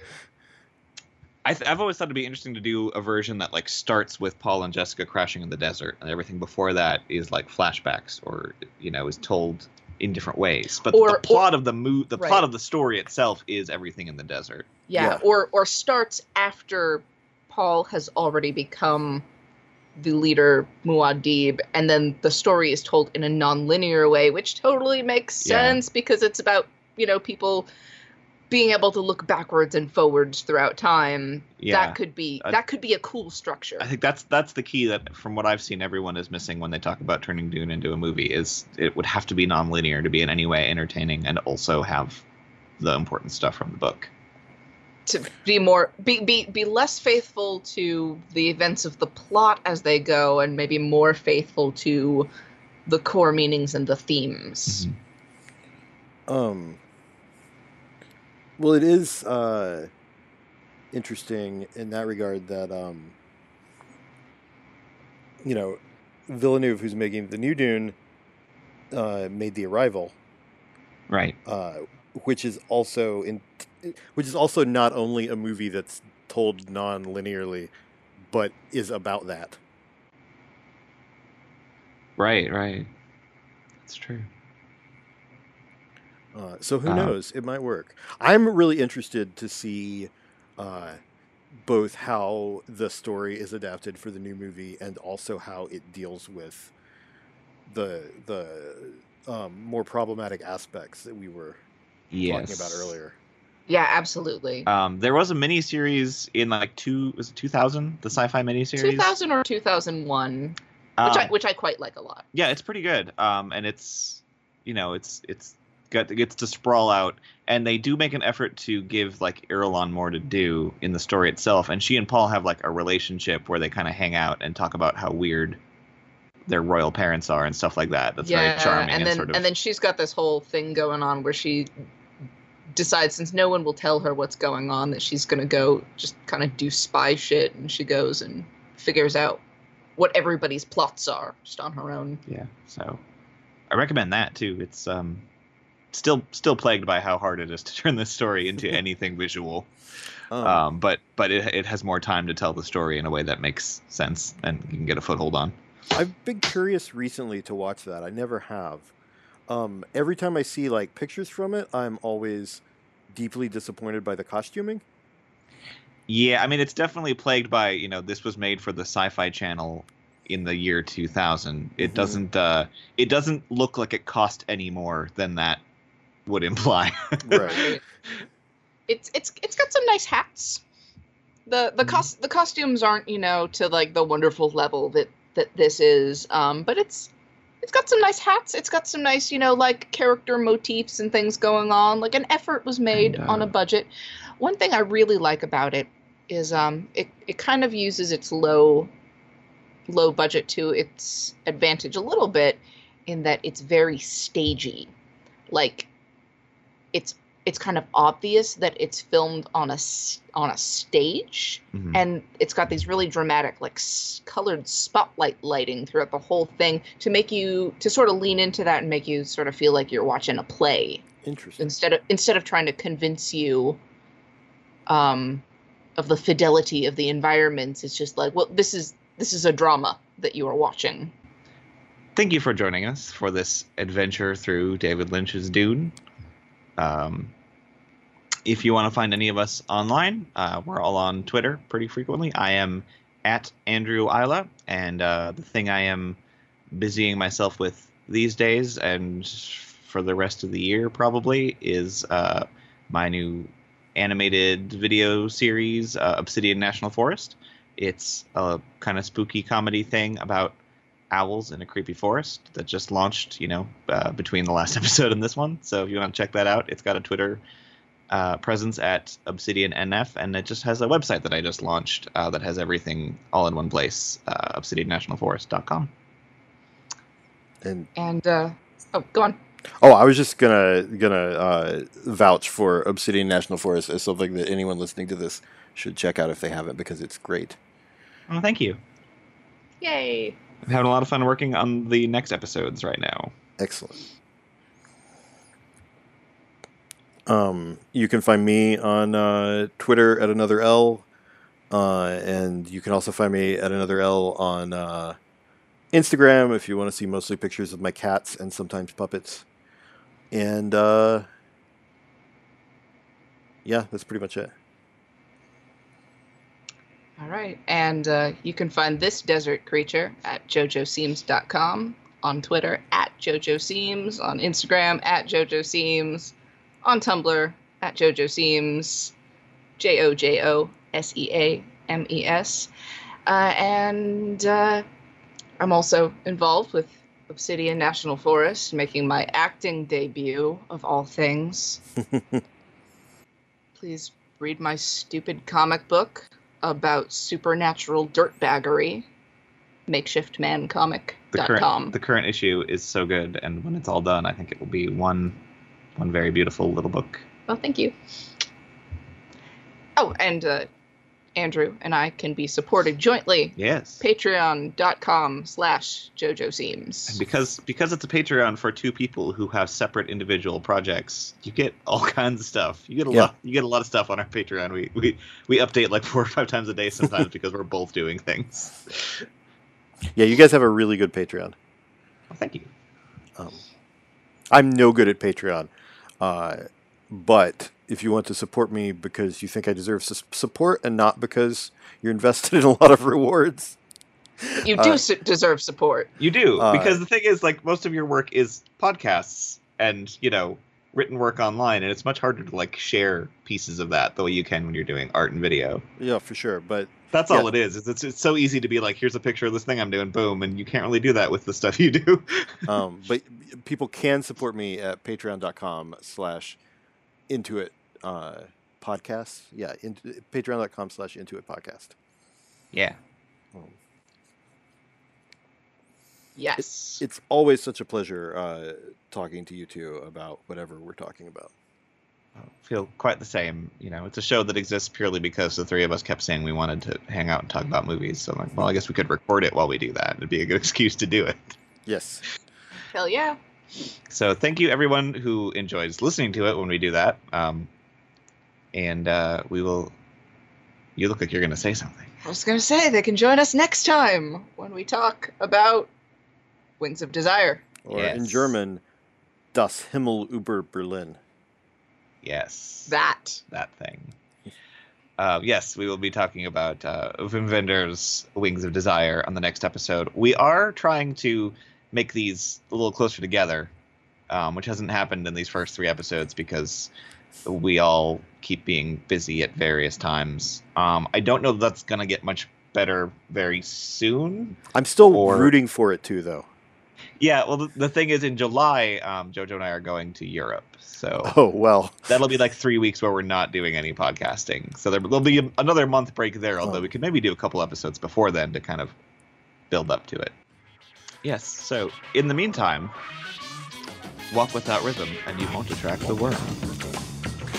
Speaker 2: I th- I've always thought it'd be interesting to do a version that like starts with Paul and Jessica crashing in the desert, and everything before that is like flashbacks or you know is told in different ways. But
Speaker 3: Or-
Speaker 2: the plot of the mo- the
Speaker 3: Right.
Speaker 2: plot of the story itself is everything in the desert.
Speaker 3: Yeah,
Speaker 4: Yeah.
Speaker 3: or or starts after Paul has already become the leader Muad'Dib, and then the story is told in a non-linear way, which totally makes
Speaker 2: Yeah.
Speaker 3: sense because it's about you know people being able to look backwards and forwards throughout time
Speaker 2: Yeah.
Speaker 3: that could be that could be a cool structure
Speaker 2: I think that's that's the key that from what I've seen everyone is missing when they talk about turning Dune into a movie is it would have to be nonlinear to be in any way entertaining and also have the important stuff from the book.
Speaker 3: To be more be, be be less faithful to the events of the plot as they go and maybe more faithful to the core meanings and the themes
Speaker 2: Mhm.
Speaker 4: Um. Well, it is uh, interesting in that regard that um, you know, Villeneuve, who's making the new Dune, uh, made the Arrival,
Speaker 2: Right.
Speaker 4: uh, which is also in, which is also not only a movie that's told non-linearly, but is about that.
Speaker 2: Right, right. That's true.
Speaker 4: Uh, so who
Speaker 2: Uh,
Speaker 4: knows? It might work. I'm really interested to see uh, both how the story is adapted for the new movie and also how it deals with the the um, more problematic aspects that we were
Speaker 2: Yes.
Speaker 4: talking about earlier.
Speaker 3: yeah absolutely
Speaker 2: Um, there was a miniseries in like two was it 2000 the sci-fi miniseries.
Speaker 3: 2000 or 2001 which i
Speaker 2: Um,
Speaker 3: which i quite like a lot
Speaker 2: yeah, it's pretty good. Um, and it's you know it's it's got it gets to sprawl out, and they do make an effort to give like Irulan more to do in the story itself. And she and Paul have like a relationship where they kind of hang out and talk about how weird their royal parents are and stuff like that. That's very charming and,
Speaker 3: and then
Speaker 2: sort of
Speaker 3: and then she's got this whole thing going on where she decides since no one will tell her what's going on that she's gonna go just kind of do spy shit and she goes and figures out what everybody's plots are just on her own
Speaker 2: yeah. So I recommend that too. It's um still still plagued by how hard it is to turn this story into anything visual.
Speaker 4: Um,
Speaker 2: Um, but but it it has more time to tell the story in a way that makes sense and you can get a foothold on.
Speaker 4: I've been curious recently to watch that. I never have. Um, every time I see like pictures from it, I'm always deeply disappointed by the costuming.
Speaker 2: Yeah, I mean it's definitely plagued by you know this was made for the Sci-Fi Channel in the year 2000. It
Speaker 4: Mhm.
Speaker 2: doesn't uh, it doesn't look like it cost any more than that would imply.
Speaker 4: Right.
Speaker 3: it's it's it's got some nice hats the the
Speaker 2: Mhm.
Speaker 3: cost the costumes aren't you know to like the wonderful level that that this is um but it's it's got some nice hats. It's got some nice you know like character motifs and things going on. Like an effort was made
Speaker 2: And,
Speaker 3: on
Speaker 2: uh,
Speaker 3: a budget. One thing i really like about it is um it, it kind of uses its low low budget to its advantage a little bit in that it's very stagey. Like it's it's kind of obvious that it's filmed on a on a stage
Speaker 2: Mhm.
Speaker 3: and it's got these really dramatic like s- colored spotlight lighting throughout the whole thing to make you to sort of lean into that and make you sort of feel like you're watching a play
Speaker 4: Interesting.
Speaker 3: instead of instead of trying to convince you um of the fidelity of the environments it's just like well this is this is a drama that you are watching
Speaker 2: Thank you for joining us for this adventure through David Lynch's Dune. Um, if you want to find any of us online, uh, we're all on Twitter pretty frequently. I am at Andrew Ihla, and uh, the thing I am busying myself with these days and for the rest of the year probably is uh, my new animated video series, uh, Obsidian National Forest. It's a kind of spooky comedy thing about owls in a creepy forest that just launched, you know, uh, between the last episode and this one. So if you want to check that out, it's got a Twitter uh, presence at Obsidian NF, and it just has a website that I just launched uh, that has everything all in one place, uh, obsidiannationalforest.com.
Speaker 4: And
Speaker 3: and uh oh go on
Speaker 4: oh, I was just gonna gonna uh, vouch for Obsidian National Forest as something that anyone listening to this should check out if they haven't because it's great.
Speaker 2: Oh, thank you.
Speaker 3: yay
Speaker 2: I'm having a lot of fun working on the next episodes right now.
Speaker 4: Excellent. Um, you can find me on uh, Twitter at another L, uh, and you can also find me at another L on uh, Instagram if you want to see mostly pictures of my cats and sometimes puppets. And uh, yeah, that's pretty much it.
Speaker 3: All right. And uh, you can find this desert creature at jojoseames.com, on Twitter at jojoseames, on Instagram at jojoseames, on Tumblr at JoJo Seames, J O J O S E A M E S. Uh, and uh, I'm also involved with Obsidian National Forest, making my acting debut of all things. Please read my stupid comic book about supernatural dirtbaggery. MakeshiftManComic.com.
Speaker 2: The current, the current issue is so good, and when it's all done, I think it will be one, one very beautiful little book.
Speaker 3: Well, thank you. Oh, and uh, Andrew and I can be supported jointly.
Speaker 2: Yes.
Speaker 3: Patreon.com slash JoJo Seames.
Speaker 2: And because because it's a Patreon for two people who have separate individual projects, you get all kinds of stuff. You get a
Speaker 4: Yeah.
Speaker 2: lot you get a lot of stuff on our Patreon. We we, we update like four or five times a day sometimes because we're both doing things.
Speaker 4: Yeah, you guys have a really good Patreon.
Speaker 2: Well, thank you.
Speaker 4: Um, I'm no good at Patreon, uh, but if you want to support me because you think I deserve su- support and not because you're invested in a lot of rewards,
Speaker 3: You do
Speaker 4: Uh,
Speaker 3: su- deserve support.
Speaker 2: You do
Speaker 4: Uh,
Speaker 2: because the thing is, like most of your work is podcasts and you know written work online, and it's much harder to like share pieces of that the way you can when you're doing art and video.
Speaker 4: yeah, for sure. But
Speaker 2: That's
Speaker 4: Yeah.
Speaker 2: all it is. is It's it's so easy to be like, here's a picture of this thing I'm doing, boom, and you can't really do that with the stuff you do.
Speaker 4: um, but people can support me at patreon.com slash intuit uh, podcast. Yeah, in, patreon.com slash intuit podcast.
Speaker 2: yeah.
Speaker 4: Um,
Speaker 3: Yes.
Speaker 4: it's always such a pleasure uh, talking to you two about whatever we're talking about.
Speaker 2: I feel quite the same. You know, it's a show that exists purely because the three of us kept saying we wanted to hang out and talk about movies. So I'm like, well, I guess we could record it while we do that. It'd be a good excuse to do it.
Speaker 4: Yes.
Speaker 3: Hell yeah.
Speaker 2: So thank you everyone who enjoys listening to it when we do that. Um, and uh, we will. You look like you're going to say something.
Speaker 3: I was going to say they can join us next time when we talk about Wings of Desire.
Speaker 4: Or in German, Das Himmel über Berlin.
Speaker 2: Yes.
Speaker 3: That.
Speaker 2: that thing. Uh, yes, we will be talking about uh, Wim Wenders' Wings of Desire on the next episode. We are trying to make these a little closer together, um, which hasn't happened in these first three episodes because we all keep being busy at various times. Um, I don't know that's going to get much better very soon.
Speaker 4: I'm still
Speaker 2: Or-
Speaker 4: rooting for it too, though.
Speaker 2: Yeah, well, the, the thing is, in July, um, JoJo and I are going to Europe. So
Speaker 4: Oh well.
Speaker 2: that'll be like three weeks where we're not doing any podcasting. So there, there'll be a- another month break there, although
Speaker 4: Oh.
Speaker 2: we could maybe do a couple episodes before then to kind of build up to it. Yes, so in the meantime, walk without rhythm and you won't attract the worm.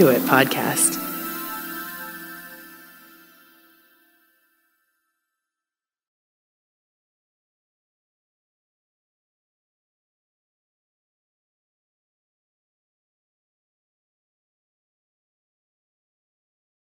Speaker 5: An Intuit podcast.